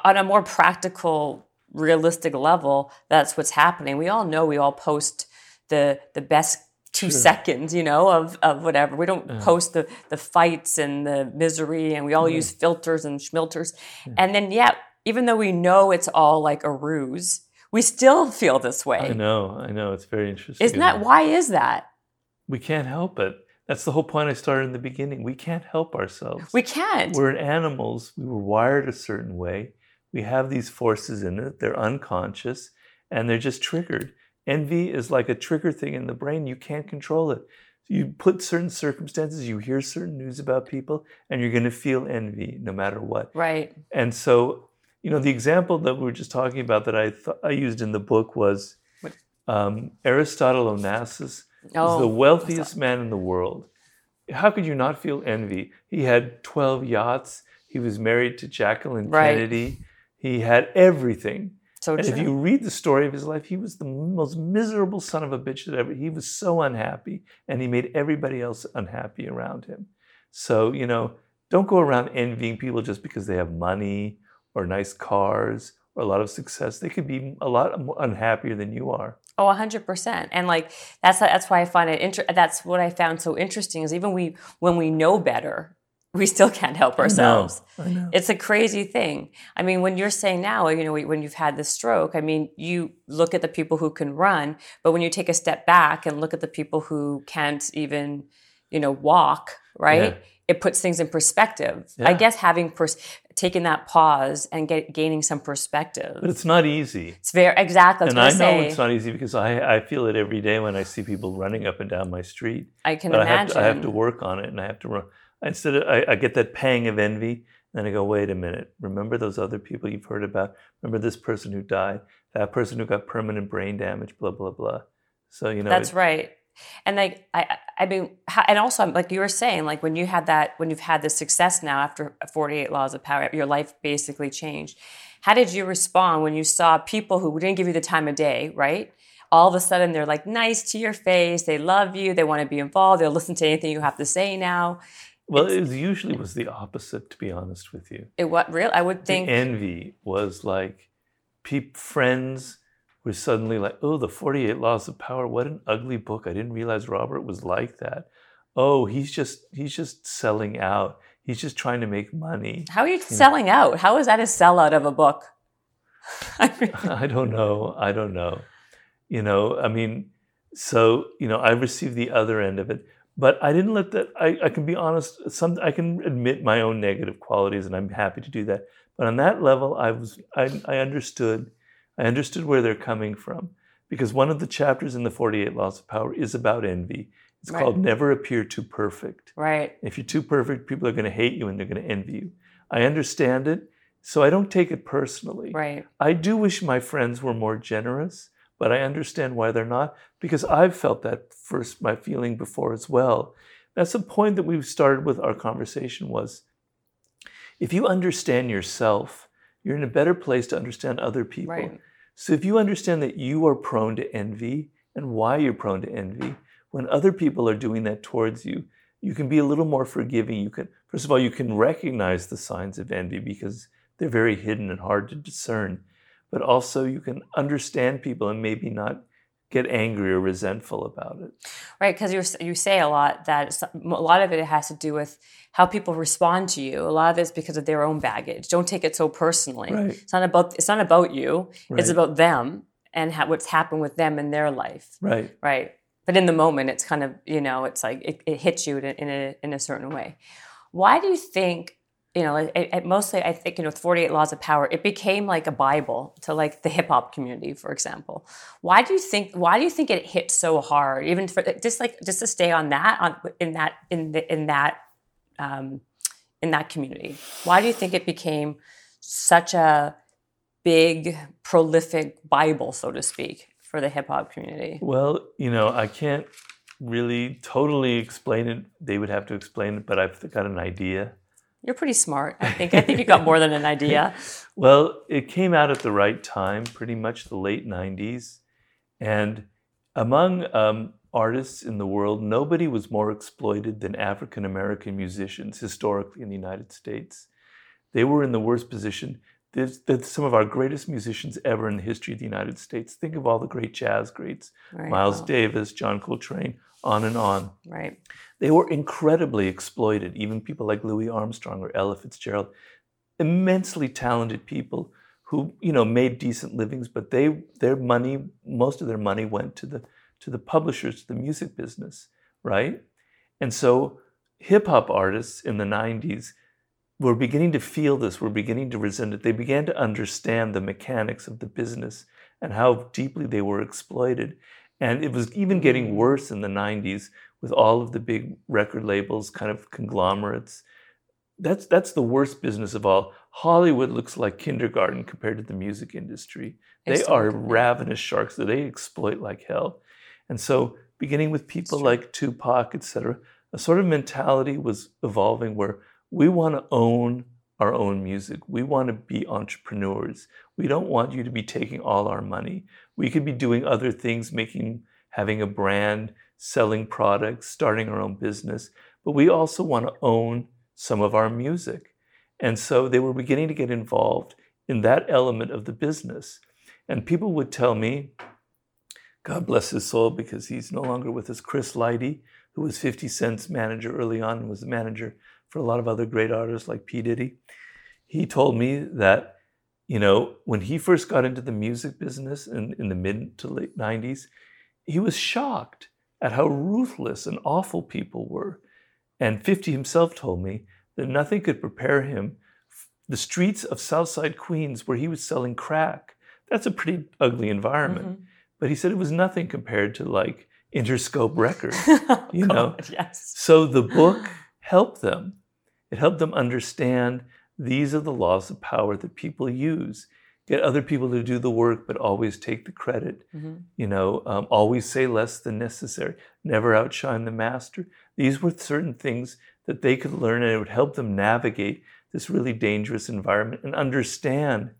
[SPEAKER 2] on a more practical, realistic level, that's what's happening. We all know we all post the the best two
[SPEAKER 3] Sure.
[SPEAKER 2] seconds, you know, of, of whatever. We don't
[SPEAKER 3] Yeah.
[SPEAKER 2] post the the fights and the misery, and we all
[SPEAKER 3] Yeah.
[SPEAKER 2] use filters and schmilters. And then, yeah, even though we know it's all like a ruse, we still feel this way.
[SPEAKER 3] I know, I know. It's very interesting.
[SPEAKER 2] Isn't that why is that?
[SPEAKER 3] We can't help it. That's the whole point I started in the beginning. We can't help ourselves.
[SPEAKER 2] We can't.
[SPEAKER 3] We're animals. We were wired a certain way. We have these forces in it. They're unconscious and they're just triggered. Envy is like a trigger thing in the brain. You can't control it. You put certain circumstances, you hear certain news about people, and you're going to feel envy no matter what.
[SPEAKER 2] right.
[SPEAKER 3] And so, you know, the example that we were just talking about that I th- I used in the book was um, Aristotle Onassis
[SPEAKER 2] Oh,
[SPEAKER 3] was the wealthiest man in the world. How could you not feel envy? He had 12 yachts. He was married to Jacqueline
[SPEAKER 2] Right.
[SPEAKER 3] Kennedy. He had everything.
[SPEAKER 2] so
[SPEAKER 3] and
[SPEAKER 2] true.
[SPEAKER 3] if you read the story of his life, he was the most miserable son of a bitch that ever. He was so unhappy, and he made everybody else unhappy around him. So you know, don't go around envying people just because they have money or nice cars or a lot of success. They could be a lot unhappier than you are.
[SPEAKER 2] Oh, 100%. And like that's that's why I find it inter- that's what I found so interesting is even we when we know better, we still can't help ourselves.
[SPEAKER 3] I know.
[SPEAKER 2] It's a crazy thing. I mean, when you're saying now, you know, when you've had this stroke, I mean, you look at the people who can run, but when you take a step back and look at the people who can't even, you know, walk, right?
[SPEAKER 3] Yeah.
[SPEAKER 2] It puts things in perspective. I guess having pers- taking that pause and get, gaining some perspective.
[SPEAKER 3] But it's not easy.
[SPEAKER 2] It's very exactly.
[SPEAKER 3] And I know
[SPEAKER 2] say,
[SPEAKER 3] it's not easy because I, I feel it every day when I see people running up and down my street.
[SPEAKER 2] I can
[SPEAKER 3] but I have,
[SPEAKER 2] imagine.
[SPEAKER 3] to, I have to work on it and I have to run. Instead of, I, I get that pang of envy, and then I go, wait a minute. Remember those other people you've heard about? Remember this person who died? That person who got permanent brain damage, blah, blah, blah. So, you know,
[SPEAKER 2] That's
[SPEAKER 3] it-
[SPEAKER 2] right. And like I, I mean, and also like you were saying, like when you had that, when you've had the success now after 48 Laws of Power, your life basically changed. How did you respond when you saw people who didn't give you the time of day, right? All of a sudden, they're like nice to your face. They love you. They want to be involved. They'll listen to anything you have to say now.
[SPEAKER 3] well, it was usually was the opposite, to be honest with you.
[SPEAKER 2] It what real? I would think.
[SPEAKER 3] the envy was like peop friends were suddenly like, oh, the 48 Laws of Power, what an ugly book. I didn't realize Robert was like that. Oh, he's just he's just selling out. He's just trying to make money.
[SPEAKER 2] how are you selling out? How is that a sellout of a book? I mean,
[SPEAKER 3] I don't know. I don't know. You know, I mean, so, you know, I received the other end of it, but I didn't let that, I, I can be honest, some, I can admit my own negative qualities and I'm happy to do that. But on that level, I was, I, I understood, I understood where they're coming from because one of the chapters in the 48 Laws of Power is about envy. It's
[SPEAKER 2] Right.
[SPEAKER 3] called Never Appear Too Perfect.
[SPEAKER 2] right.
[SPEAKER 3] If you're too perfect, people are going to hate you and they're going to envy you. I understand it, so I don't take it personally.
[SPEAKER 2] Right.
[SPEAKER 3] I do wish my friends were more generous, but I understand why they're not because I've felt that first my feeling before as well. That's the point that we started with our conversation was if you understand yourself, you're in a better place to understand other people.
[SPEAKER 2] Right.
[SPEAKER 3] So if you understand that you are prone to envy and why you're prone to envy, when other people are doing that towards you, you can be a little more forgiving. You can, first of all, you can recognize the signs of envy because they're very hidden and hard to discern. But also, you can understand people and maybe not get angry or resentful about it.
[SPEAKER 2] Right, because you you say a lot that a lot of it has to do with how people respond to you. A lot of it's because of their own baggage. Don't take it so personally.
[SPEAKER 3] Right.
[SPEAKER 2] It's not about it's not about you. It's about them and how, what's happened with them in their life.
[SPEAKER 3] Right.
[SPEAKER 2] Right. But in the moment, it's kind of you know it's like it, it hits you in a, in a in a certain way. Why do you think? You know, it, it mostly I think you know, with 48 Laws of Power, it became like a Bible to like the hip hop community, for example. Why do you think? Why do you think it hit so hard? Even for just like just to stay on that on in that in the, in that um, in that community. Why do you think it became such a big, prolific Bible, so to speak, for the hip hop community?
[SPEAKER 3] Well, you know, I can't really totally explain it. They would have to explain it, but I've got an idea.
[SPEAKER 2] You're pretty smart. I think. I think you got more than an idea.
[SPEAKER 3] Well, it came out at the right time, pretty much the late 90s. And among um, artists in the world, nobody was more exploited than African American musicians historically in the United States. They were in the worst position. There's, there's, some of our greatest musicians ever in the history of the United States. Think of all the great jazz greats right. Miles Davis, John Coltrane, on and on.
[SPEAKER 2] Right.
[SPEAKER 3] They were incredibly exploited, even people like Louis Armstrong or Ella Fitzgerald. Immensely talented people who, you know, made decent livings, but they their money, most of their money went to the to the publishers, to the music business, right? And so hip hop artists in the 90s were beginning to feel this, were beginning to resent it. They began to understand the mechanics of the business and how deeply they were exploited. And it was even getting worse in the 90s with all of the big record labels, kind of conglomerates. That's, that's the worst business of all. Hollywood looks like kindergarten compared to the music industry. They are ravenous sharks. That they exploit like hell. And so, beginning with people like Tupac, etc., a sort of mentality was evolving where we want to own our own music. We want to be entrepreneurs. We don't want you to be taking all our money. We could be doing other things, making, having a brand, selling products, starting our own business, but we also want to own some of our music. And so they were beginning to get involved in that element of the business. And people would tell me, God bless his soul because he's no longer with us. Chris Lighty, who was 50 Cent's manager early on and was the manager for a lot of other great artists like P. Diddy. He told me that, you know, when he first got into the music business in, in the mid to late 90s, he was shocked at how ruthless and awful people were. And 50 himself told me that nothing could prepare him. The streets of Southside Queens, where he was selling crack, that's a pretty ugly environment. Mm-hmm. But he said it was nothing compared to like Interscope Records, you know.
[SPEAKER 2] yes.
[SPEAKER 3] So the book helped them. It helped them understand these are the laws of power that people use. Get other people to do the work, but always take the credit. Mm-hmm. You know, um, always say less than necessary. Never outshine the master. These were certain things that they could learn, and it would help them navigate this really dangerous environment and understand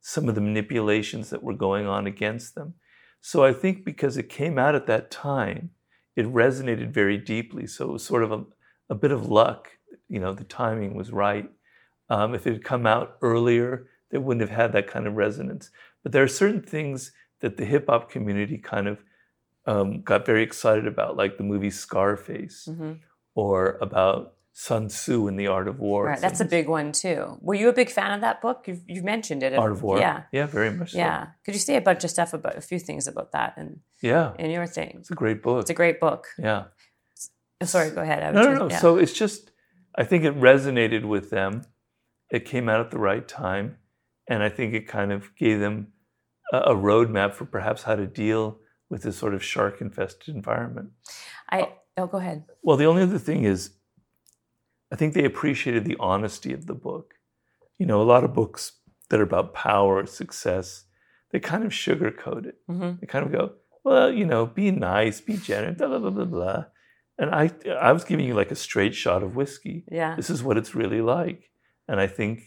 [SPEAKER 3] some of the manipulations that were going on against them. So I think because it came out at that time, it resonated very deeply. So it was sort of a, a bit of luck. You know, the timing was right. Um, if it had come out earlier, it wouldn't have had that kind of resonance. But there are certain things that the hip hop community kind of um, got very excited about, like the movie Scarface, mm-hmm. or about Sun Tzu and the Art of War.
[SPEAKER 2] Right, that's a big one too. Were you a big fan of that book? You've, you've mentioned it.
[SPEAKER 3] Art of War.
[SPEAKER 2] Yeah,
[SPEAKER 3] yeah, very much.
[SPEAKER 2] Yeah, so. could you say a bunch of stuff about a few things about that and
[SPEAKER 3] yeah,
[SPEAKER 2] in your thing?
[SPEAKER 3] It's a great book.
[SPEAKER 2] It's a great book.
[SPEAKER 3] Yeah.
[SPEAKER 2] Oh, sorry, go ahead.
[SPEAKER 3] no, no, no. Yeah. So it's just, I think it resonated with them. It came out at the right time, and I think it kind of gave them a, roadmap for perhaps how to deal with this sort of shark-infested environment.
[SPEAKER 2] I oh, go ahead.
[SPEAKER 3] Well, the only other thing is I think they appreciated the honesty of the book. You know, a lot of books that are about power, or success, they kind of sugarcoat it. Mm-hmm. They kind of go, well, you know, be nice, be generous, blah, blah, blah, blah, blah. And I, I was giving you like a straight shot of whiskey.
[SPEAKER 2] Yeah.
[SPEAKER 3] This is what it's really like. And I think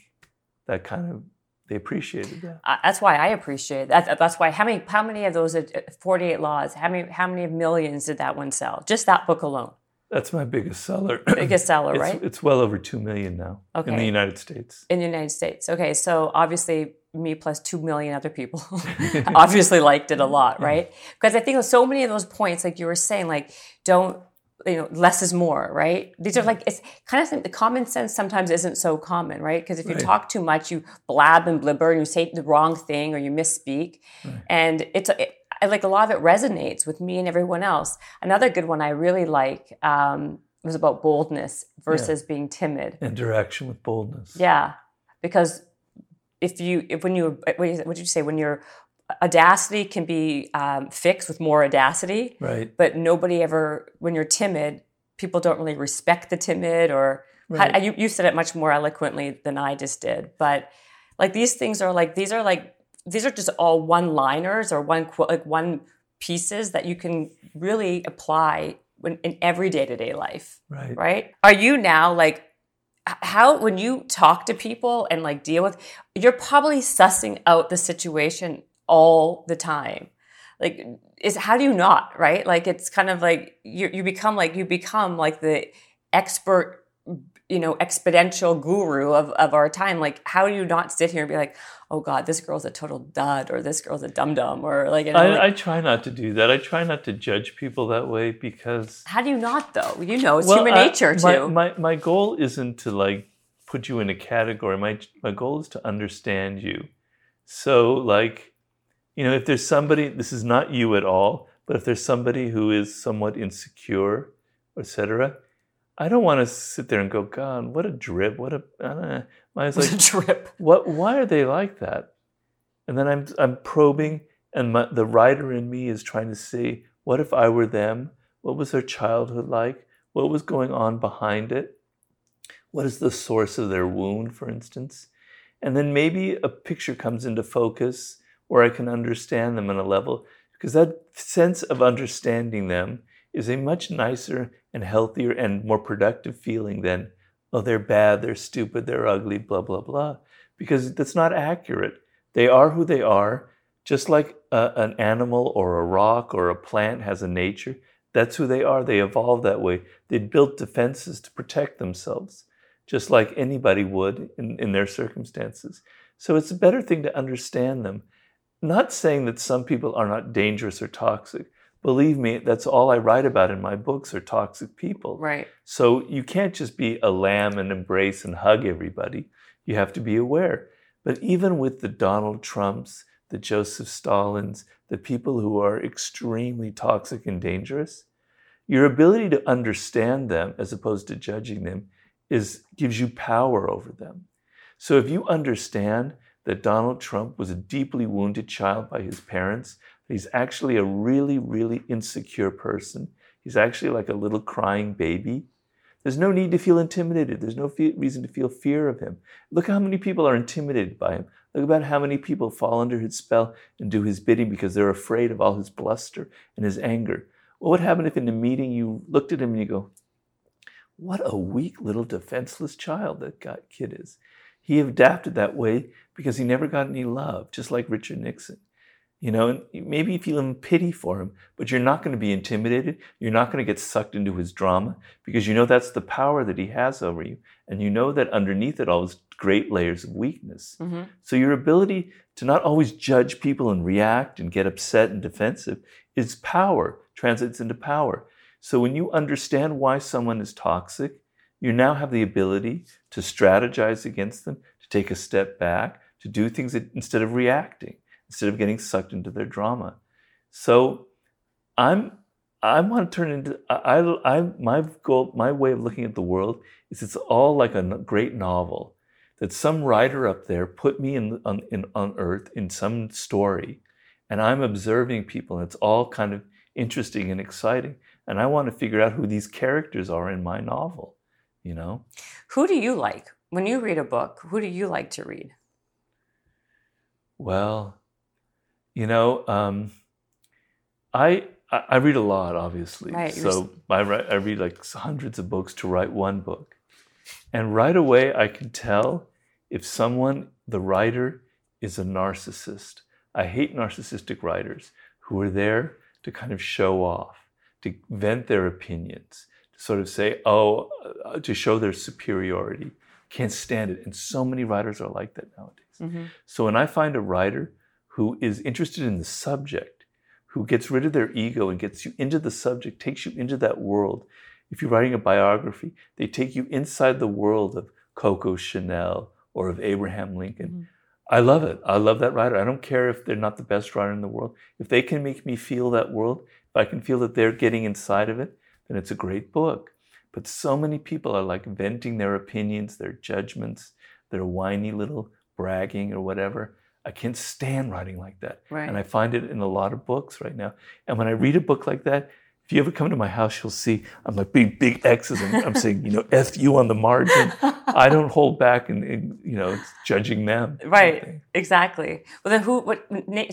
[SPEAKER 3] that kind of, they appreciated that.
[SPEAKER 2] Uh, that's why I appreciate that. That's why, how many, how many of those uh, 48 laws, how many, how many millions did that one sell? Just that book alone.
[SPEAKER 3] That's my biggest seller.
[SPEAKER 2] Biggest seller,
[SPEAKER 3] it's,
[SPEAKER 2] right?
[SPEAKER 3] It's well over two million now okay. in the United States.
[SPEAKER 2] In the United States, okay. So obviously, me plus two million other people obviously liked it a lot, right? Because I think so many of those points, like you were saying, like don't you know less is more, right? These are like it's kind of the common sense sometimes isn't so common, right? Because if you right. talk too much, you blab and blibber, and you say the wrong thing or you misspeak, right. and it's. It, like a lot of it resonates with me and everyone else. Another good one I really like um, was about boldness versus yeah. being timid.
[SPEAKER 3] Interaction with boldness.
[SPEAKER 2] Yeah, because if you if when you what did you say when your audacity can be um, fixed with more audacity,
[SPEAKER 3] right?
[SPEAKER 2] But nobody ever when you're timid, people don't really respect the timid or right. you you said it much more eloquently than I just did, but like these things are like these are like these are just all one liners or one quote, like one pieces that you can really apply when, in every day-to-day life.
[SPEAKER 3] Right.
[SPEAKER 2] Right? Are you now like how when you talk to people and like deal with you're probably sussing out the situation all the time like is how do you not right like it's kind of like you you become like you become like the expert you know exponential guru of, of our time like how do you not sit here and be like oh god this girl's a total dud or this girl's a dum dum or like, you know,
[SPEAKER 3] I,
[SPEAKER 2] like
[SPEAKER 3] I try not to do that. I try not to judge people that way because
[SPEAKER 2] how do you not though you know it's
[SPEAKER 3] Well,
[SPEAKER 2] human
[SPEAKER 3] I-
[SPEAKER 2] nature
[SPEAKER 3] my,
[SPEAKER 2] too
[SPEAKER 3] My, my goal isn't to like put you in a category. My my goal is to understand you. So like, you know, if there's somebody, this is not you at all, but if there's somebody who is somewhat insecure, etc., I don't want to sit there and go, God, what a drip, what a. Uh, I was like,
[SPEAKER 2] a trip
[SPEAKER 3] what why are they like that? And then i'm i'm probing and my, the writer in me is trying to see what if i were them? What was their childhood like? What was going on behind it? What is the source of their wound for instance? And then maybe a picture comes into focus where i can understand them on a level because that sense of understanding them is a much nicer and healthier and more productive feeling than oh, they're bad, they're stupid, they're ugly, blah, blah, blah. Because that's not accurate. They are who they are, just like a, an animal or a rock or a plant has a nature. That's who they are. They evolved that way. They built defenses to protect themselves, just like anybody would in, in their circumstances. So it's a better thing to understand them. Not saying that some people are not dangerous or toxic. Believe me, that's all I write about in my books are toxic people.
[SPEAKER 2] right
[SPEAKER 3] So you can't just be a lamb and embrace and hug everybody. You have to be aware. But even with the Donald Trumps, the Joseph Stalins, the people who are extremely toxic and dangerous, your ability to understand them as opposed to judging them is gives you power over them. So if you understand that Donald Trump was a deeply wounded child by his parents, he's actually a really, really insecure person, he's actually like a little crying baby, there's no need to feel intimidated. There's no fe- reason to feel fear of him. Look how many people are intimidated by him. Look about how many people fall under his spell and do his bidding because they're afraid of all his bluster and his anger. What would happen if in a meeting you looked at him and you go, What a weak little defenseless child that kid is? He adapted that way because he never got any love, just like Richard Nixon. You know, and maybe you feel pity for him, but you're not going to be intimidated. You're not going to get sucked into his drama because you know that's the power that he has over you. And you know that underneath it all is great layers of weakness.
[SPEAKER 2] hmm
[SPEAKER 3] So your ability to not always judge people and react and get upset and defensive is power, translates into power. So when you understand why someone is toxic, you now have the ability to strategize against them, to take a step back, to do things that, instead of reacting, instead of getting sucked into their drama. So I'm I want to turn into I, I, my goal my way of looking at the world is it's all like a great novel that some writer up there put me in on, in on earth in some story and I'm observing people and it's all kind of interesting and exciting and I want to figure out who these characters are in my novel you know
[SPEAKER 2] Who do you like when you read a book? Who do you like to read?
[SPEAKER 3] Well you know um, I I read a lot, obviously.
[SPEAKER 2] Right,
[SPEAKER 3] So I write, I read like hundreds of books to write one book, and right away I can tell if someone, the writer, is a narcissist. I hate narcissistic writers who are there to kind of show off, to vent their opinions, to sort of say, oh, uh, to show their superiority. Can't stand it. And so many writers are like that nowadays.
[SPEAKER 2] Mhm.
[SPEAKER 3] So when I find a writer who is interested in the subject, who gets rid of their ego and gets you into the subject, takes you into that world. If you're writing a biography, they take you inside the world of Coco Chanel or of Abraham Lincoln.
[SPEAKER 2] Mhm.
[SPEAKER 3] I love it. I love that writer. I don't care if they're not the best writer in the world. If they can make me feel that world, if I can feel that they're getting inside of it, then it's a great book. But so many people are like venting their opinions, their judgments, their whiny little bragging or whatever. I can't stand writing like that.
[SPEAKER 2] Right.
[SPEAKER 3] And I find it in a lot of books right now. And when I read a book like that, if you ever come to my house, you'll see I'm like big, big X's and I'm saying, you know, F you on the margin. I don't hold back in, in you know, judging them.
[SPEAKER 2] Right. Exactly. Well, then who? What?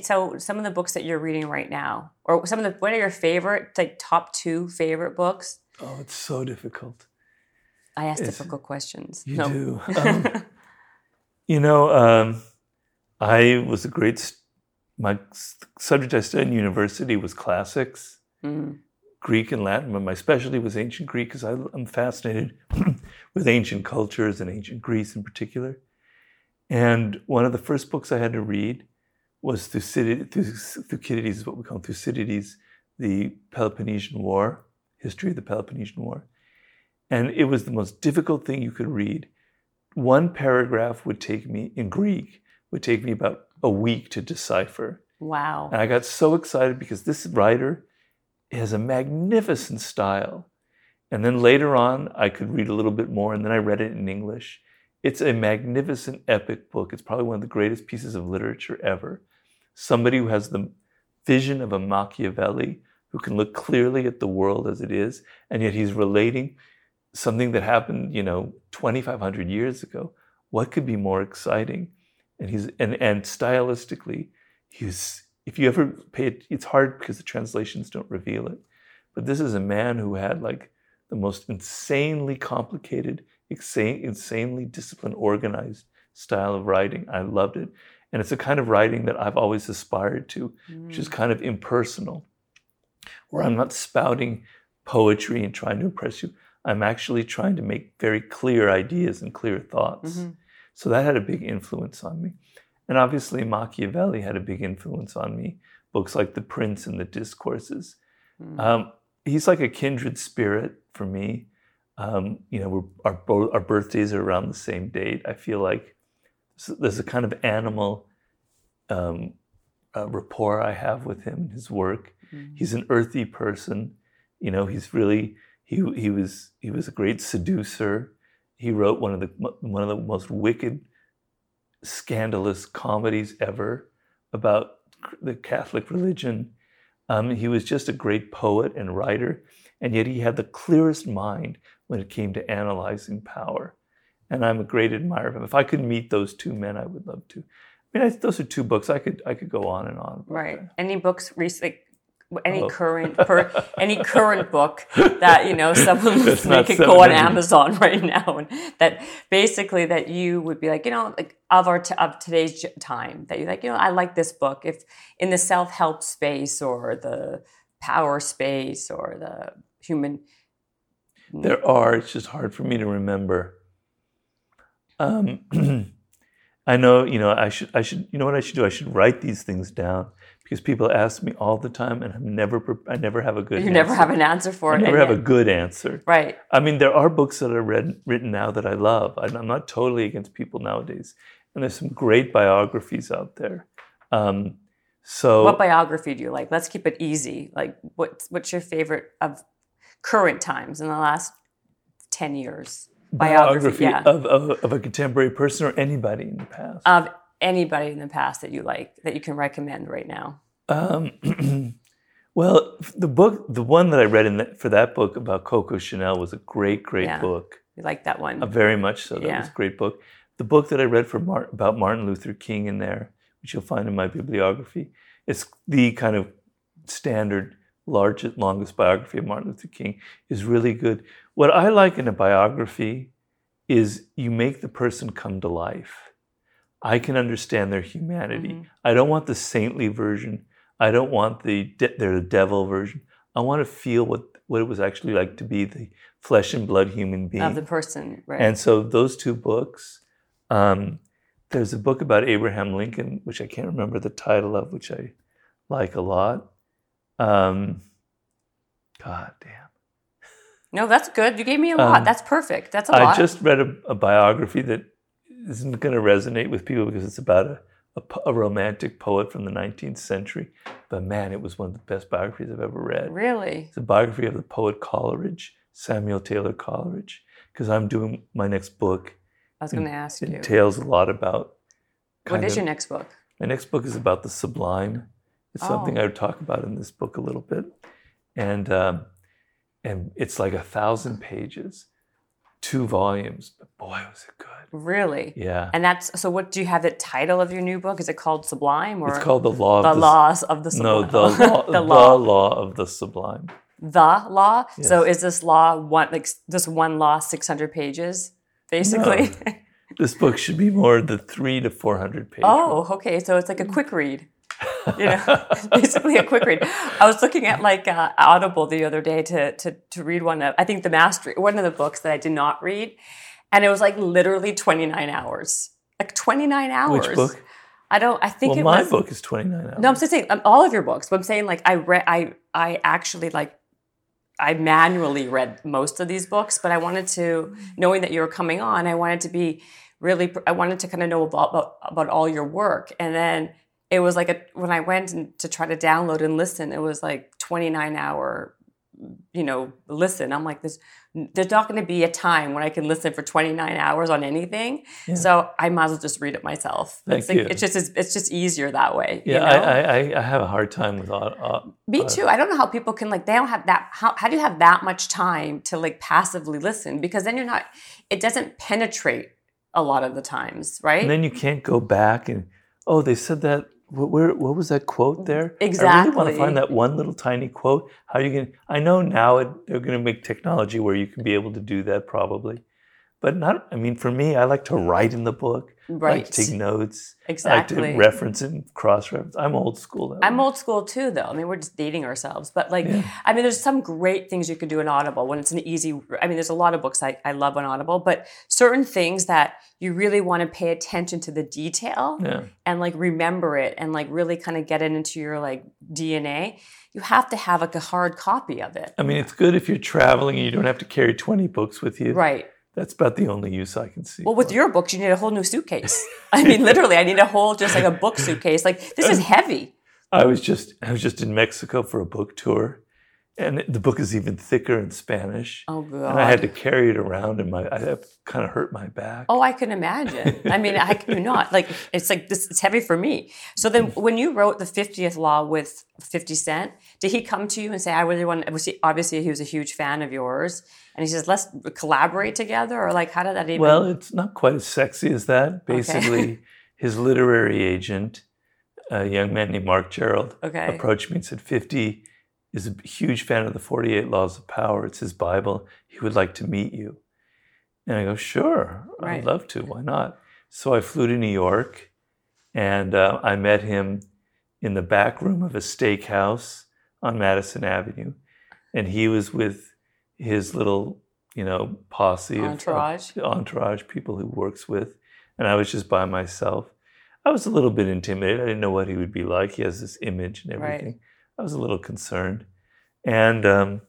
[SPEAKER 2] So some of the books that you're reading right now, or some of the what are your favorite, like top two favorite books?
[SPEAKER 3] Oh, it's so difficult.
[SPEAKER 2] I ask
[SPEAKER 3] It's-
[SPEAKER 2] difficult questions.
[SPEAKER 3] You
[SPEAKER 2] No.
[SPEAKER 3] do. Um, you know, um, I was a great my subject I studied in university was classics,
[SPEAKER 2] Mm.
[SPEAKER 3] Greek and Latin, but my specialty was ancient Greek because I'm fascinated with ancient cultures and ancient Greece in particular. And one of the first books I had to read was Thucydides, Thucydides is what we call Thucydides, the Peloponnesian War, history of the Peloponnesian War. And it was the most difficult thing you could read. One paragraph would take me, in Greek, would take me about a week to decipher.
[SPEAKER 2] Wow.
[SPEAKER 3] And I got so excited because this writer has a magnificent style. And then later on, I could read a little bit more, and then I read it in English. It's a magnificent, epic book. It's probably one of the greatest pieces of literature ever. Somebody who has the vision of a Machiavelli, who can look clearly at the world as it is, and yet he's relating something that happened, you know, 2,500 years ago. What could be more exciting? And he's and and stylistically, he's if you ever pay it, it's hard because the translations don't reveal it. But this is a man who had like the most insanely complicated, insane, insanely disciplined, organized style of writing. I loved it. And it's a kind of writing that I've always aspired to, which is mm. kind of impersonal, where I'm not spouting poetry and trying to impress you. I'm actually trying to make very clear ideas and clear thoughts.
[SPEAKER 2] Mhm.
[SPEAKER 3] So that had a big influence on me. And obviously, Machiavelli had a big influence on me. Books like The Prince and The Discourses.
[SPEAKER 2] Mm.
[SPEAKER 3] Um, he's like a kindred spirit for me. Um, you know, we're, our, our birthdays are around the same date. I feel like there's a kind of animal um, uh, rapport I have with him and his work.
[SPEAKER 2] Mm.
[SPEAKER 3] He's an earthy person. You know, he's really he he was he was a great seducer. He wrote one of the one of the most wicked, scandalous comedies ever about the Catholic religion. Um, he was just a great poet and writer, and yet he had the clearest mind when it came to analyzing power. And I'm a great admirer of him. If I could meet those two men, I would love to. I mean, I, those are two books. I could I could go on and on.
[SPEAKER 2] Right.
[SPEAKER 3] that.
[SPEAKER 2] Any books recently? Any
[SPEAKER 3] Oh.
[SPEAKER 2] current per, any current book that you know someone they could go on Amazon right now and that basically that you would be like you know like of our t- of today's j- time that you're like you know I like this book if in the self help space or the power space or the human
[SPEAKER 3] There are. It's just hard for me to remember. Um, I know. You know. I should. I should. You know what I should do? I should write these things down because people ask me all the time, and I'm never. I never have a good.
[SPEAKER 2] you never
[SPEAKER 3] answer.
[SPEAKER 2] have an answer for
[SPEAKER 3] I
[SPEAKER 2] it
[SPEAKER 3] never
[SPEAKER 2] and
[SPEAKER 3] have a good answer.
[SPEAKER 2] right
[SPEAKER 3] I mean, there are books that are read, written now that I love. I- I'm not totally against people nowadays, and there's some great biographies out there. Um, so
[SPEAKER 2] what biography do you like let's keep it easy like what's what's your favorite of current times in the last 10 years biography, yeah.
[SPEAKER 3] of, of, of a contemporary person or anybody in the past.
[SPEAKER 2] of anybody in the past that you like that you can recommend right now
[SPEAKER 3] Um, well, the book, the one that I read in that, for that book about Coco Chanel was a great, great
[SPEAKER 2] Yeah.
[SPEAKER 3] book.
[SPEAKER 2] you like that one
[SPEAKER 3] Uh, very much so. That
[SPEAKER 2] Yeah.
[SPEAKER 3] was a great book. The book that I read for Mar- about Martin Luther King in there, which you'll find in my bibliography, is the kind of standard, largest, longest biography of Martin Luther King, is really good. What I like in a biography is you make the person come to life. I can understand their humanity.
[SPEAKER 2] Mhm.
[SPEAKER 3] I don't want the saintly version. I don't want the de- their devil version. I want to feel what what it was actually like to be the flesh and blood human being.
[SPEAKER 2] of the person right
[SPEAKER 3] And so those two books. Um, there's a book about Abraham Lincoln, which I can't remember the title of, which I like a lot. Um, God damn.
[SPEAKER 2] no that's good you gave me a lot
[SPEAKER 3] Um,
[SPEAKER 2] that's perfect that's a
[SPEAKER 3] I
[SPEAKER 2] lot I
[SPEAKER 3] just read a, a biography that isn't going to resonate with people because it's about a, a, a romantic poet from the 19th century. But man, it was one of the best biographies I've ever read.
[SPEAKER 2] really
[SPEAKER 3] It's a biography of the poet Coleridge, Samuel Taylor Coleridge, because I'm doing my next book.
[SPEAKER 2] i was going to ask you.
[SPEAKER 3] It entails a lot about.
[SPEAKER 2] What is
[SPEAKER 3] of-
[SPEAKER 2] your next book
[SPEAKER 3] My next book is about the sublime. It's something
[SPEAKER 2] Oh.
[SPEAKER 3] I would talk about in this book a little bit, and um, and it's like a thousand pages, two volumes. But boy, was it good!
[SPEAKER 2] really
[SPEAKER 3] Yeah,
[SPEAKER 2] and that's so what do you have the title of your new book is it called sublime or
[SPEAKER 3] it's called the law of
[SPEAKER 2] the
[SPEAKER 3] the,
[SPEAKER 2] laws of the
[SPEAKER 3] No,
[SPEAKER 2] sublime
[SPEAKER 3] the law,
[SPEAKER 2] the
[SPEAKER 3] the
[SPEAKER 2] law
[SPEAKER 3] law of the sublime.
[SPEAKER 2] the law. So is this law one like this one law six hundred pages, basically?
[SPEAKER 3] This book should be more the three to four hundred pages.
[SPEAKER 2] oh, okay. So it's like a quick read. You know, basically a quick read. I was looking at like uh, Audible the other day to to to read one of I think the mastery one of the books that I did not read, and it was like literally twenty nine hours, like twenty nine hours.
[SPEAKER 3] Which book?
[SPEAKER 2] I don't. I think
[SPEAKER 3] well,
[SPEAKER 2] it
[SPEAKER 3] my
[SPEAKER 2] was.
[SPEAKER 3] book is 29 hours.
[SPEAKER 2] No, I'm just saying um, all of your books. But I'm saying like I read. I I actually like. I manually read most of these books, but I wanted to, knowing that you were coming on, I wanted to be really. I wanted to kind of know about about, about all your work, and then it was like a when I went and to try to download and listen, it was like 29 hour, you know, listen. I'm like this. There's not going to be a time when I can listen for 29 hours on anything.
[SPEAKER 3] Yeah.
[SPEAKER 2] So I might as well just read it myself.
[SPEAKER 3] Thank
[SPEAKER 2] it's, like-
[SPEAKER 3] you.
[SPEAKER 2] it's just it's just easier that way.
[SPEAKER 3] yeah,
[SPEAKER 2] you know?
[SPEAKER 3] I, I, I- have a hard time with au- au-
[SPEAKER 2] Me
[SPEAKER 3] uh,
[SPEAKER 2] too. I don't know how people can like they don't have that how how do you have that much time to like passively listen because then you're not it doesn't penetrate a lot of the times, right?
[SPEAKER 3] And then you can't go back and oh, they said that. What, where, what was that quote mm-hmm. there? Exactly. I really want to find that one little tiny quote. How you can? I know now it, they're going to make technology where you can be able to do that probably, but not. I mean, for me, I like to write in the book. I like
[SPEAKER 2] right.
[SPEAKER 3] take notes. Exactly I like to reference and cross reference. I'm old school.
[SPEAKER 2] I'm
[SPEAKER 3] way.
[SPEAKER 2] old school too, though. I mean, we're just dating ourselves. But like,
[SPEAKER 3] Yeah.
[SPEAKER 2] I mean, there's some great things you can do in Audible when it's an easy. I mean, there's a lot of books I, I love on Audible, but certain things that you really want to pay attention to the detail
[SPEAKER 3] Yeah.
[SPEAKER 2] and like remember it and like really kind of get it into your like DNA. You have to have like a hard copy of it.
[SPEAKER 3] I mean, it's good if you're traveling and you don't have to carry 20 books with you.
[SPEAKER 2] Right.
[SPEAKER 3] That's about the only use I can see.
[SPEAKER 2] Well, with your books, you need a whole new suitcase. I mean, literally, I need a whole just like a book suitcase. Like this is heavy.
[SPEAKER 3] I was just I was just in Mexico for a book tour, and the book is even thicker in Spanish.
[SPEAKER 2] Oh god.
[SPEAKER 3] and I had to carry it around, and my I kind of hurt my back.
[SPEAKER 2] Oh, I can imagine. I mean, I can do not like it's like this. It's heavy for me. So then, mm. when you wrote the fiftieth law with Fifty Cent, did he come to you and say, "I really want"? Was he obviously he was a huge fan of yours, and he says, "Let's collaborate together," or like, how did that even?
[SPEAKER 3] Well, it's not quite as sexy as that. Basically, his literary agent, a young man named Marc Gerald,
[SPEAKER 2] okay,
[SPEAKER 3] approached me and said, 50 is a huge fan of the 48 Laws of Power. It's his Bible. He would like to meet you. And I go, sure,
[SPEAKER 2] Right.
[SPEAKER 3] I'd love to. Why not? So I flew to New York and uh, I met him in the back room of a steakhouse on Madison Avenue. And he was with his little, you know, posse
[SPEAKER 2] Entourage.
[SPEAKER 3] of entourage people who works with. And I was just by myself. I was a little bit intimidated. I didn't know what he would be like. He has this image and
[SPEAKER 2] Right.
[SPEAKER 3] I was a little concerned. And um,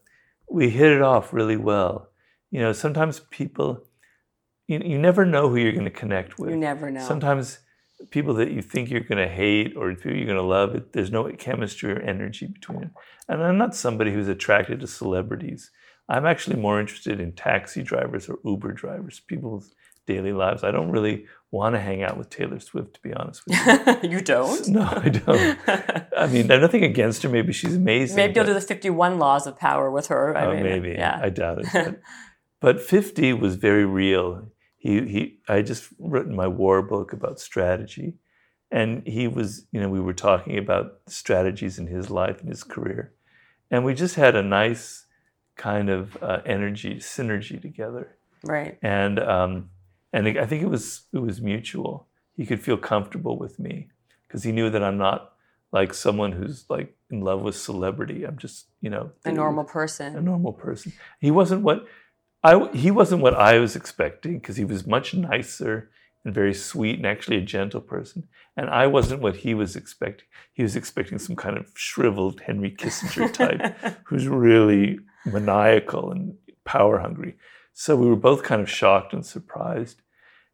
[SPEAKER 3] we hit it off really well. You know, sometimes people, you, you never know who you're going to connect with.
[SPEAKER 2] you never know.
[SPEAKER 3] Sometimes people that you think you're going to hate or who you're going to love, it, there's no chemistry or energy between them. And I'm not somebody who's attracted to celebrities. I'm actually more interested in taxi drivers or Uber drivers, people's daily lives. I don't really want to hang out with Taylor Swift, to be honest with you.
[SPEAKER 2] you don't.
[SPEAKER 3] No, I don't. I mean, there's nothing against her. Maybe she's amazing.
[SPEAKER 2] Maybe you'll do the fifty-one laws of power with her. I
[SPEAKER 3] oh,
[SPEAKER 2] mean,
[SPEAKER 3] maybe.
[SPEAKER 2] Yeah.
[SPEAKER 3] I doubt it. But, but 50 was very real. He, he, I just written my war book about strategy. And he was, you know, we were talking about strategies in his life and his career. And we just had a nice kind of uh, energy, synergy together.
[SPEAKER 2] right.
[SPEAKER 3] And, um, and I think it was, it was mutual. He could feel comfortable with me because he knew that I'm not like someone who's like in love with celebrity. I'm just, you know,
[SPEAKER 2] A normal person.
[SPEAKER 3] a normal person. He wasn't what I he wasn't what I was expecting because he was much nicer and very sweet and actually a gentle person. And I wasn't what he was expecting. He was expecting some kind of shriveled Henry Kissinger type who's really maniacal and power hungry. So we were both kind of shocked and surprised.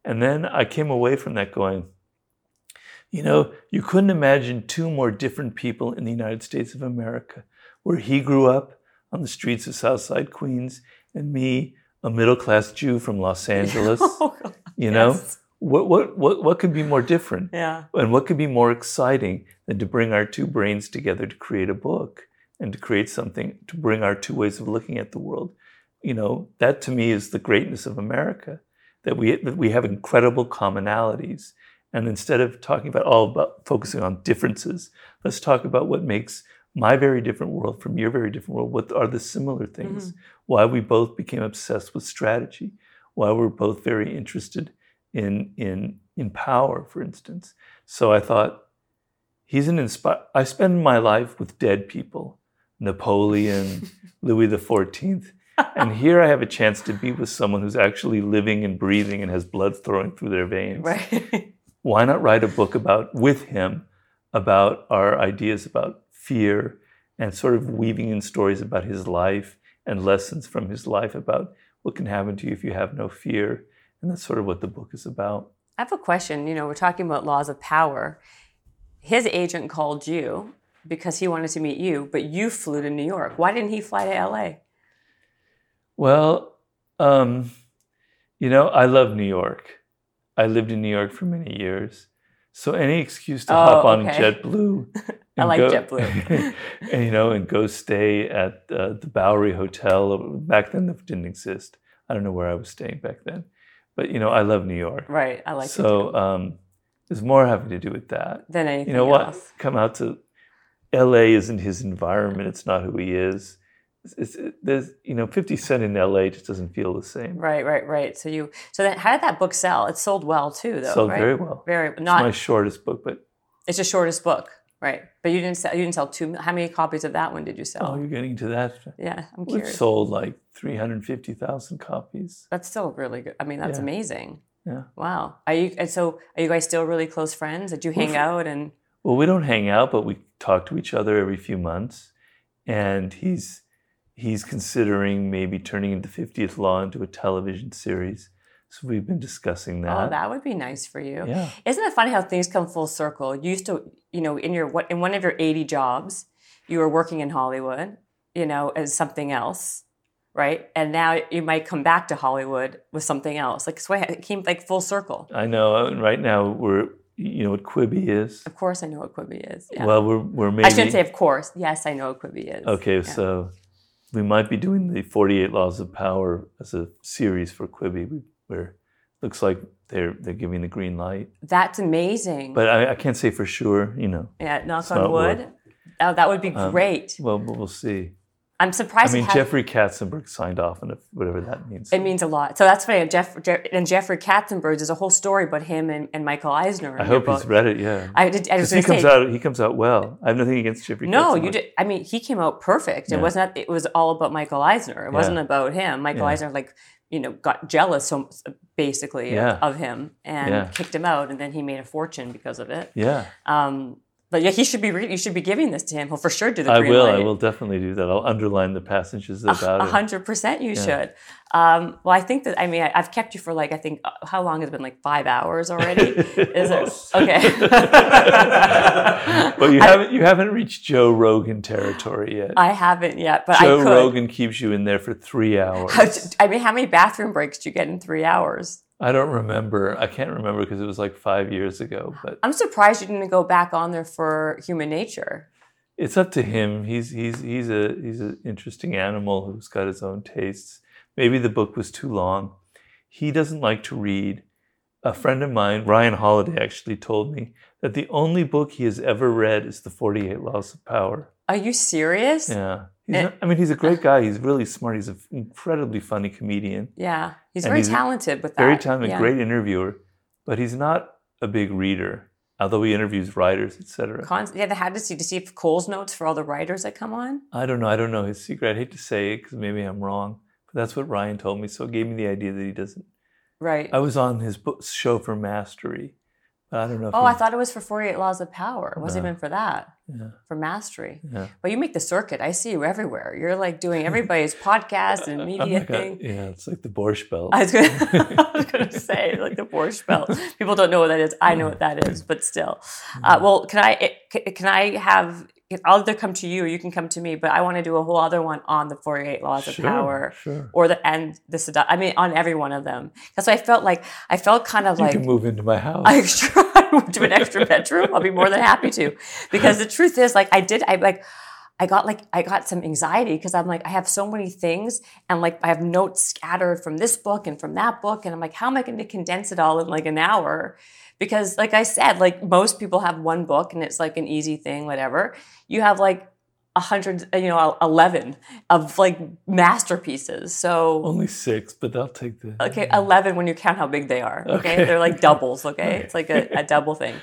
[SPEAKER 3] And then I came away from that going, you know, you couldn't imagine two more different people in the United States of America, where he grew up on the streets of Southside Queens, and me, a middle class Jew from Los oh, Angeles.
[SPEAKER 2] Oh.
[SPEAKER 3] You know,
[SPEAKER 2] Yes.
[SPEAKER 3] what, what, what, what could be more different?
[SPEAKER 2] Yeah.
[SPEAKER 3] And what could be more exciting than to bring our two brains together to create a book and to create something, to bring our two ways of looking at the world? You know, that to me is the greatness of America, that we, that we have incredible commonalities. And instead of talking about all about focusing on differences, let's talk about what makes my very different world from your very different world. What are the similar things? Mm-hmm. Why we both became obsessed with strategy? Why we're both very interested in in in power, for instance. So I thought he's an inspire. I spend my life with dead people, Napoleon, Louis the Fourteenth, and here I have a chance to be with someone who's actually living and breathing and has blood flowing through their veins.
[SPEAKER 2] Right.
[SPEAKER 3] Why not write a book about with him about our ideas about fear and sort of weaving in stories about his life and lessons from his life about what can happen to you if you have no fear. And that's sort of what the book is about.
[SPEAKER 2] I have a question. You know, we're talking about laws of power. His agent called you because he wanted to meet you, but you flew to New York. Why didn't he fly to LA?
[SPEAKER 3] Well, um, you know, I love New York. I lived in New York for many years. So any excuse to
[SPEAKER 2] Oh,
[SPEAKER 3] hop on
[SPEAKER 2] okay.
[SPEAKER 3] JetBlue,
[SPEAKER 2] I like
[SPEAKER 3] go-
[SPEAKER 2] JetBlue.
[SPEAKER 3] and you know, and go stay at uh, the Bowery Hotel. Back then, that didn't exist. I don't know where I was staying back then, but you know, I love New York.
[SPEAKER 2] Right. I like it
[SPEAKER 3] so um, it's more having to do with that.
[SPEAKER 2] than anything
[SPEAKER 3] You know what?
[SPEAKER 2] else.
[SPEAKER 3] Come out to L.A. isn't his environment. It's not who he is. It's, it's, it- there's you know, Fifty Cent in L.A. just doesn't feel the same.
[SPEAKER 2] Right, right, right. So you, so then, how did that book sell? It sold well too, though.
[SPEAKER 3] Sold
[SPEAKER 2] right?
[SPEAKER 3] very well.
[SPEAKER 2] Very
[SPEAKER 3] It's
[SPEAKER 2] not.
[SPEAKER 3] my shortest book, but
[SPEAKER 2] it's the shortest book, right? But you didn't sell. You didn't sell two. How many copies of that one did you sell?
[SPEAKER 3] oh, you're getting to that.
[SPEAKER 2] yeah, I'm curious.
[SPEAKER 3] sold like three hundred fifty thousand copies.
[SPEAKER 2] That's still really good. I mean, that's
[SPEAKER 3] Yeah.
[SPEAKER 2] amazing.
[SPEAKER 3] Yeah.
[SPEAKER 2] Wow. Are you? And so, are you guys still really close friends? Did you hang out and?
[SPEAKER 3] Well, we don't hang out, but we talk to each other every few months. And he's he's considering maybe turning the 50th Law into a television series. So we've been discussing oh, that.
[SPEAKER 2] Oh, that would be nice for you.
[SPEAKER 3] yeah.
[SPEAKER 2] Isn't it funny how things come full circle? You used to, you know, in your what in one of your 80 jobs, you were working in Hollywood, you know, as something else, right? And now you might come back to Hollywood with something else. Like so it came like full circle.
[SPEAKER 3] I know. And right now we're you know what Quibi is.
[SPEAKER 2] Of course, I know what Quibi is. Yeah.
[SPEAKER 3] Well, we're we're maybe
[SPEAKER 2] I shouldn't say of course. Yes, I know what Quibi is.
[SPEAKER 3] Okay, so we might be doing the 48 Laws of Power as a series for Quibi, where looks like they're they're giving the green light.
[SPEAKER 2] That's amazing.
[SPEAKER 3] But I, I can't say for sure. You know.
[SPEAKER 2] yeah, knock on wood. Oh, that would be
[SPEAKER 3] Um,
[SPEAKER 2] great.
[SPEAKER 3] Well, we'll see.
[SPEAKER 2] I'm surprised. I mean,
[SPEAKER 3] Jeffrey Katzenberg signed off on it, whatever that means.
[SPEAKER 2] it means a lot. So that's funny. Jeff, Jeff and Jeffrey Katzenberg. There's a whole story about him and, and Michael Eisner.
[SPEAKER 3] I hope
[SPEAKER 2] book.
[SPEAKER 3] he's read it. Yeah,
[SPEAKER 2] I did. I was
[SPEAKER 3] because he comes
[SPEAKER 2] say.
[SPEAKER 3] out. He comes out well. I have nothing against Jeffrey.
[SPEAKER 2] No,
[SPEAKER 3] Katzenberg.
[SPEAKER 2] you did. I mean, he came out perfect. It
[SPEAKER 3] Yeah.
[SPEAKER 2] wasn't. It was all about Michael Eisner. It wasn't
[SPEAKER 3] Yeah.
[SPEAKER 2] about him. Michael
[SPEAKER 3] Yeah.
[SPEAKER 2] Eisner, like you know, got jealous so basically
[SPEAKER 3] Yeah.
[SPEAKER 2] of, of him and
[SPEAKER 3] Yeah.
[SPEAKER 2] kicked him out, and then he made a fortune because of it.
[SPEAKER 3] Yeah,
[SPEAKER 2] Um, but yeah, he should be. Re- you should be giving this to him. He'll for sure do the
[SPEAKER 3] I will.
[SPEAKER 2] light.
[SPEAKER 3] I will definitely do that. I'll underline the passages about
[SPEAKER 2] A
[SPEAKER 3] it.
[SPEAKER 2] hundred percent, you should. Um, well, I think that I mean I, I've kept you for like I think uh, how long has it been like five hours already? Is it okay?
[SPEAKER 3] but you haven't you haven't reached Joe Rogan territory yet.
[SPEAKER 2] I haven't yet, but
[SPEAKER 3] Joe
[SPEAKER 2] I.
[SPEAKER 3] Rogan keeps you in there for three hours.
[SPEAKER 2] I mean, how many bathroom breaks do you get in three hours?
[SPEAKER 3] I don't remember. I can't remember because it was like five years ago. But
[SPEAKER 2] I'm surprised you didn't go back on there for Human Nature.
[SPEAKER 3] it's up to him. He's he's he's a he's an interesting animal who's got his own tastes. Maybe the book was too long. He doesn't like to read. A friend of mine, Ryan Holiday, actually told me that the only book he has ever read is The Forty Eight Laws of Power.
[SPEAKER 2] Are you serious?
[SPEAKER 3] Yeah. Not,
[SPEAKER 2] eh.
[SPEAKER 3] I mean, he's a great guy. He's really smart. He's an incredibly funny comedian.
[SPEAKER 2] Yeah. He's
[SPEAKER 3] And
[SPEAKER 2] very
[SPEAKER 3] he's
[SPEAKER 2] talented with that.
[SPEAKER 3] very talented,
[SPEAKER 2] yeah.
[SPEAKER 3] great interviewer, but he's not a big reader. Although he interviews writers, etc.
[SPEAKER 2] Con- yeah, they had to see to see if Cole's notes for all the writers that come on.
[SPEAKER 3] I don't know. I don't know his secret. I'd hate to say it because maybe I'm wrong, but that's what Ryan told me. So it gave me the idea that he doesn't.
[SPEAKER 2] Right.
[SPEAKER 3] I was on his book, show for Mastery, but I don't know.
[SPEAKER 2] Oh, I thought it was for 48 Laws of Power. It wasn't
[SPEAKER 3] No.
[SPEAKER 2] even for that,
[SPEAKER 3] Yeah,
[SPEAKER 2] for Mastery.
[SPEAKER 3] yeah.
[SPEAKER 2] But you make the circuit. I see you everywhere. You're like doing everybody's podcast and media
[SPEAKER 3] a-
[SPEAKER 2] thing.
[SPEAKER 3] yeah, it's like the Borscht Belt.
[SPEAKER 2] I was was gonna say like the Borscht Belt. People don't know what that is. I know what that is, but still. Uh, well, can I can I have? I'll either come to you or you can come to me. But I want to do a whole other one on the Forty Eight Laws of Power,
[SPEAKER 3] sure.
[SPEAKER 2] or the and the sedu- I mean, on every one of them. That's why I felt like I felt kind of
[SPEAKER 3] you
[SPEAKER 2] like
[SPEAKER 3] can move into my house.
[SPEAKER 2] I try to an extra bedroom. I'll be more than happy to, because the truth is, like, I did, I like, I got like, I got some anxiety because I'm like, I have so many things, and like, I have notes scattered from this book and from that book, and I'm like, how am I going to condense it all in like an hour? Because, like I said, like most people have one book and it's like an easy thing, whatever. You have like a hundred, you know, eleven of like masterpieces. So
[SPEAKER 3] Only six, but I'll take the.
[SPEAKER 2] Okay, 11 when you count how big they are. Okay.
[SPEAKER 3] Okay.
[SPEAKER 2] They're like doubles. Okay.
[SPEAKER 3] Okay.
[SPEAKER 2] It's like a, a double thing.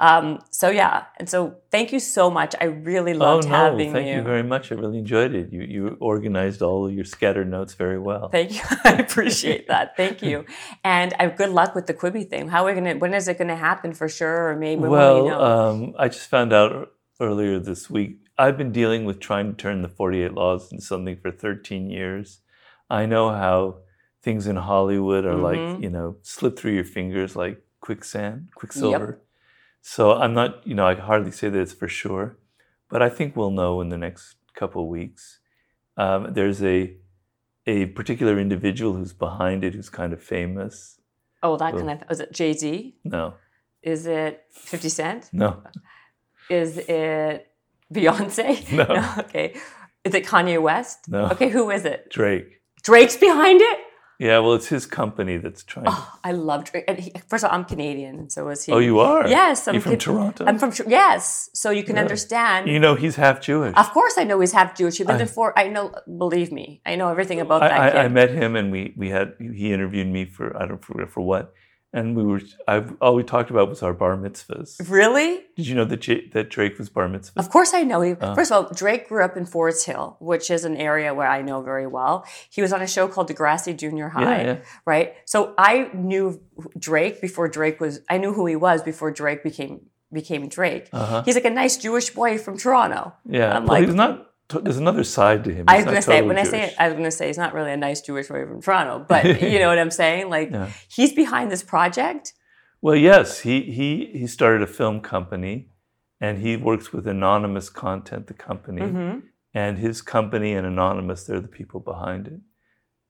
[SPEAKER 2] Um, so yeah, and so thank you so much. I really loved having you
[SPEAKER 3] oh no,
[SPEAKER 2] having
[SPEAKER 3] thank
[SPEAKER 2] you.
[SPEAKER 3] you very much. I really enjoyed it. You you organized all of your scattered notes very well.
[SPEAKER 2] Thank you. I appreciate that. Thank you. And uh, good luck with the Quibi thing. How are we gonna? When is it gonna happen for sure? Or maybe
[SPEAKER 3] well,
[SPEAKER 2] you know?
[SPEAKER 3] um, I just found out earlier this week. I've been dealing with trying to turn the 48 Laws into something for 13 years. I know how things in Hollywood are like,
[SPEAKER 2] Mhm.
[SPEAKER 3] you know, slip through your fingers like quicksand, quicksilver. So I'm not, you know, I can hardly say that it's for sure, but I think we'll know in the next couple of weeks. Um, there's a a particular individual who's behind it, who's kind of famous.
[SPEAKER 2] oh, that
[SPEAKER 3] well-
[SPEAKER 2] kind of. Is it Jay Z?
[SPEAKER 3] No,
[SPEAKER 2] Is it Fifty Cent?
[SPEAKER 3] no,
[SPEAKER 2] Is it Beyonce?
[SPEAKER 3] No.
[SPEAKER 2] Okay. Is it Kanye West?
[SPEAKER 3] No.
[SPEAKER 2] Okay. Who is it?
[SPEAKER 3] Drake.
[SPEAKER 2] Drake's behind it.
[SPEAKER 3] Yeah, well, it's his company that's trying. to
[SPEAKER 2] Oh, I love. And he, first of all, I'm Canadian, so is he.
[SPEAKER 3] Oh, you are?
[SPEAKER 2] Yes, I'm
[SPEAKER 3] You're from
[SPEAKER 2] Can-
[SPEAKER 3] Toronto?
[SPEAKER 2] I'm from yes, so you can
[SPEAKER 3] Yeah.
[SPEAKER 2] understand.
[SPEAKER 3] You know, he's half Jewish.
[SPEAKER 2] of course, I know he's half Jewish. He lived
[SPEAKER 3] I-
[SPEAKER 2] in Fort. I know. Believe me, I know everything about
[SPEAKER 3] I,
[SPEAKER 2] that
[SPEAKER 3] I,
[SPEAKER 2] kid.
[SPEAKER 3] I met him and we, we had he interviewed me for I don't forget for what, and we were I've, all we talked about was our bar mitzvahs.
[SPEAKER 2] really?
[SPEAKER 3] Did you know that J, that Drake was bar mitzvah?
[SPEAKER 2] Of course, I know. He,
[SPEAKER 3] Oh.
[SPEAKER 2] First of all, Drake grew up in Forest Hill, which is an area where I know very well. He was on a show called Degrassi Junior High,
[SPEAKER 3] yeah.
[SPEAKER 2] right? So I knew Drake before Drake was. I knew who he was before Drake became became Drake.
[SPEAKER 3] Uh-huh.
[SPEAKER 2] He's like a nice Jewish boy from Toronto.
[SPEAKER 3] Yeah,
[SPEAKER 2] I'm
[SPEAKER 3] well,
[SPEAKER 2] like-
[SPEAKER 3] he's not. There's another side to him.
[SPEAKER 2] I was gonna say
[SPEAKER 3] totally
[SPEAKER 2] when I say it, I was gonna say he's not really a nice Jewish boy from Toronto, but you know what I'm saying? Like
[SPEAKER 3] Yeah.
[SPEAKER 2] he's behind this project.
[SPEAKER 3] Well, yes, he he he started a film company, and he works with Anonymous Content, the company,
[SPEAKER 2] hmm
[SPEAKER 3] and his company and Anonymous, they're the people behind it.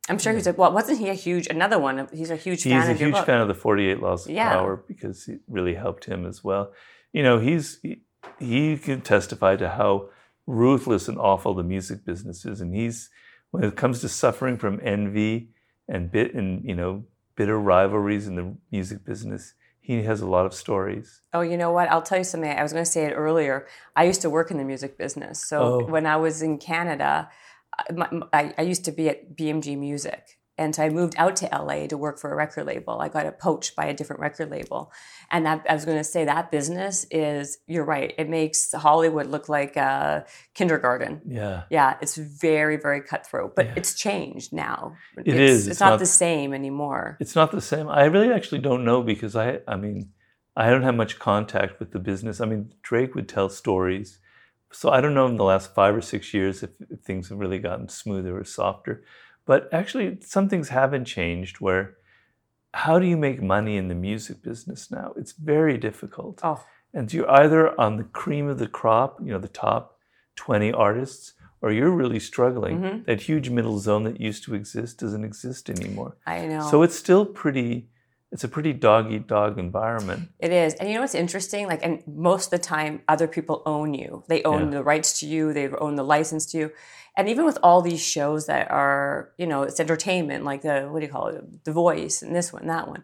[SPEAKER 2] I'm sure he's like, well, wasn't he a huge another one? He's a huge
[SPEAKER 3] He's
[SPEAKER 2] fan
[SPEAKER 3] a huge
[SPEAKER 2] book.
[SPEAKER 3] fan of the 48 Laws of
[SPEAKER 2] Yeah.
[SPEAKER 3] Power because it really helped him as well. You know, he's he, he can testify to how ruthless and awful the music business is, and he's when it comes to suffering from envy and bit and you know bitter rivalries in the music business, he has a lot of stories.
[SPEAKER 2] Oh, you know what? I'll tell you something. I was going to say it earlier. I used to work in the music business. So
[SPEAKER 3] Oh.
[SPEAKER 2] when I was in Canada, I, I, I used to be at BMG Music. And so I moved out to LA to work for a record label. I got poached by a different record label. And that, I was going to say that business is, you're right, it makes Hollywood look like a kindergarten.
[SPEAKER 3] Yeah.
[SPEAKER 2] Yeah, it's very, very cutthroat, but
[SPEAKER 3] Yeah.
[SPEAKER 2] it's changed now.
[SPEAKER 3] It
[SPEAKER 2] it's,
[SPEAKER 3] is.
[SPEAKER 2] It's,
[SPEAKER 3] It's
[SPEAKER 2] not,
[SPEAKER 3] not-
[SPEAKER 2] the same anymore.
[SPEAKER 3] It's not the same. I really actually don't know because I I mean I don't have much contact with the business. I mean Drake would tell stories. So I don't know in the last 5 or 6 years if, if things have really gotten smoother or softer. But actually some things haven't changed where how do you make money in the music business now? It's very difficult.
[SPEAKER 2] Oh,
[SPEAKER 3] And you're either on the cream of the crop, you know, the top 20 artists, or you're really struggling.
[SPEAKER 2] Mhm.
[SPEAKER 3] That huge middle zone that used to exist doesn't exist anymore.
[SPEAKER 2] I know.
[SPEAKER 3] So it's still pretty. It's a pretty dog eat dog environment.
[SPEAKER 2] It is. And you know what's interesting? Like, and most of the time, other people own you. They own
[SPEAKER 3] Yeah.
[SPEAKER 2] the rights to you, they own the license to you. And even with all these shows that are, you know, it's entertainment, like the, what do you call it? The Voice and this one, that one.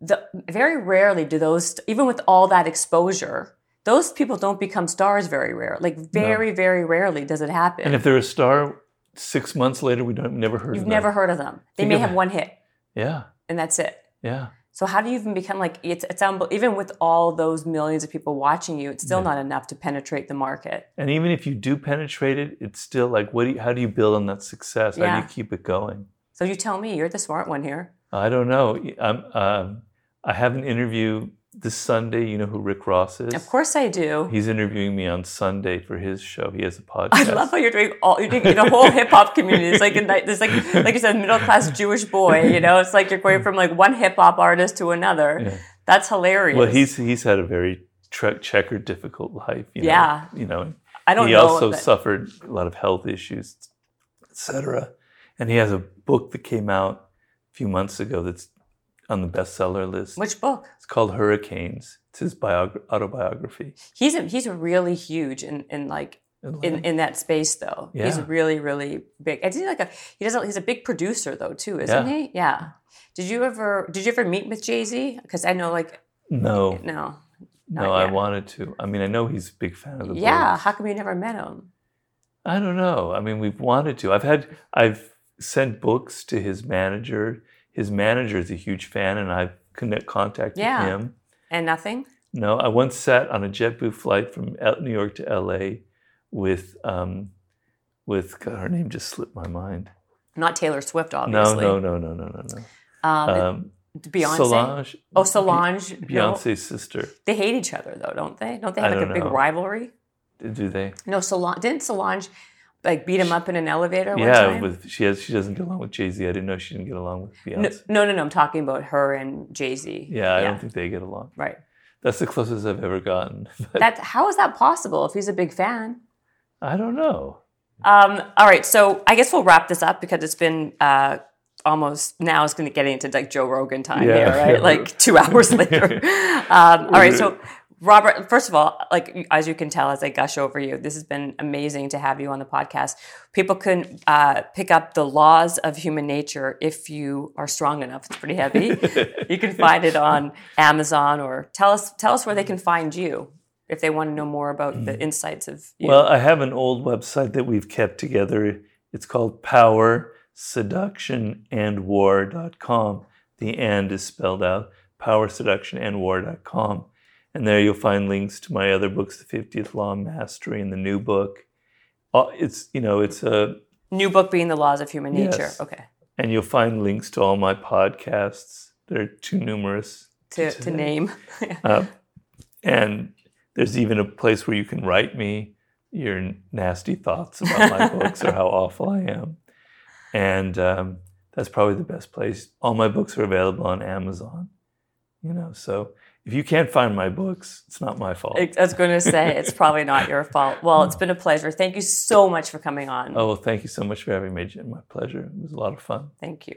[SPEAKER 2] The, very rarely do those, even with all that exposure, those people don't become stars very rare. Like, very, very rarely does it happen.
[SPEAKER 3] And if they're a star, six months later, we don't never heard
[SPEAKER 2] You've
[SPEAKER 3] of
[SPEAKER 2] never
[SPEAKER 3] them.
[SPEAKER 2] heard of them, they
[SPEAKER 3] Think
[SPEAKER 2] may have one hit
[SPEAKER 3] Yeah,
[SPEAKER 2] and that's it.
[SPEAKER 3] Yeah.
[SPEAKER 2] So how do you even become like it's it's unbel- even with all those millions of people watching you, it's still
[SPEAKER 3] Yeah.
[SPEAKER 2] not enough to penetrate the market.
[SPEAKER 3] And even if you do penetrate it, it's still like, what? Do you, how do you build on that success? How do you keep it going?
[SPEAKER 2] So you tell me, you're the smart one here.
[SPEAKER 3] I don't know. I'm, um, I have an interview this Sunday. You know who Rick Ross is?
[SPEAKER 2] Of course I do.
[SPEAKER 3] He's interviewing me on Sunday for his show. He has a podcast.
[SPEAKER 2] I love how you're doing all you're doing the whole hip hop community. It's like a, there's like like you said, middle class Jewish boy. You know, it's like you're going from like one hip hop artist to another.
[SPEAKER 3] Yeah.
[SPEAKER 2] That's hilarious.
[SPEAKER 3] Well, he's he's had a very tre- checkered, difficult life. You know?
[SPEAKER 2] Yeah.
[SPEAKER 3] You know,
[SPEAKER 2] I don't
[SPEAKER 3] he
[SPEAKER 2] know.
[SPEAKER 3] also
[SPEAKER 2] that-
[SPEAKER 3] suffered a lot of health issues, etc. And he has a book that came out a few months ago that's on the bestseller list.
[SPEAKER 2] which book?
[SPEAKER 3] It's called Hurricanes. It's his biog- autobiography.
[SPEAKER 2] He's a, he's really huge in, in like in, in that space though.
[SPEAKER 3] Yeah.
[SPEAKER 2] He's really really big. I think like a he does. He's a big producer though too, isn't
[SPEAKER 3] Yeah.
[SPEAKER 2] he? Yeah. Did you ever did you ever meet with Jay Z? Because I know like
[SPEAKER 3] no,
[SPEAKER 2] no.
[SPEAKER 3] no, I wanted to. I mean, I know he's a big fan of the
[SPEAKER 2] Yeah.
[SPEAKER 3] Birds.
[SPEAKER 2] How come you never met him?
[SPEAKER 3] I don't know. I mean, we've wanted to. I've had, I've sent books to his manager. His manager is a huge fan, and I've connect, contacted
[SPEAKER 2] Yeah.
[SPEAKER 3] him.
[SPEAKER 2] And nothing.
[SPEAKER 3] No, I once sat on a JetBlue flight from New York to LA with um, with God, her name just slipped my mind.
[SPEAKER 2] Not Taylor Swift, obviously.
[SPEAKER 3] no, no, no, no, no, no.
[SPEAKER 2] Um,
[SPEAKER 3] Um,
[SPEAKER 2] Beyonce.
[SPEAKER 3] Solange.
[SPEAKER 2] oh, Solange.
[SPEAKER 3] Be-
[SPEAKER 2] no.
[SPEAKER 3] Beyonce's sister.
[SPEAKER 2] They hate each other though, don't they? Don't they
[SPEAKER 3] I
[SPEAKER 2] have like a
[SPEAKER 3] don't
[SPEAKER 2] big
[SPEAKER 3] know.
[SPEAKER 2] rivalry?
[SPEAKER 3] Do they?
[SPEAKER 2] No, Solange didn't Solange like beat him up in an elevator one
[SPEAKER 3] yeah, with she has she doesn't get along with Jay Z. I didn't know she didn't get along with
[SPEAKER 2] no,
[SPEAKER 3] Beyonce.
[SPEAKER 2] no, no, no. I'm talking about her and Jay Z.
[SPEAKER 3] yeah, I don't think they get along.
[SPEAKER 2] Right.
[SPEAKER 3] That's the closest I've ever gotten.
[SPEAKER 2] That how is that possible if he's a big fan?
[SPEAKER 3] I don't know.
[SPEAKER 2] Um, all right, so I guess we'll wrap this up because it's been uh, almost now it's going to get into like Joe Rogan time
[SPEAKER 3] Yeah,
[SPEAKER 2] here, right?
[SPEAKER 3] yeah.
[SPEAKER 2] Like two hours later. um, all right, so Robert, first of all, like as you can tell as I gush over you, this has been amazing to have you on the podcast. People can uh, pick up the laws of human nature if you are strong enough. It's pretty heavy. you can find it on Amazon or tell us tell us where they can find you if they want to know more about the insights of you.
[SPEAKER 3] Well, I have an old website that we've kept together. It's called Power Seduction and War.com. The and is spelled out. Power Seduction and War.com. And there you'll find links to my other books, The 50th Law Mastery and the new book. Uh, It's, you know, it's a,
[SPEAKER 2] New book being the laws of human nature.
[SPEAKER 3] Yes.
[SPEAKER 2] Okay.
[SPEAKER 3] and you'll find links to all my podcasts. They're too numerous
[SPEAKER 2] To, to name.
[SPEAKER 3] Uh, and there's even a place where you can write me your nasty thoughts about my books or how awful I am. And um, that's probably the best place. All my books are available on Amazon. You know, so if you can't find my books, it's not my fault.
[SPEAKER 2] I was going to say it's probably not your fault. Well, it's been a pleasure. Thank you so much for coming on.
[SPEAKER 3] Oh, well, thank you so much for having me, Jen. My pleasure. It was a lot of fun.
[SPEAKER 2] Thank you.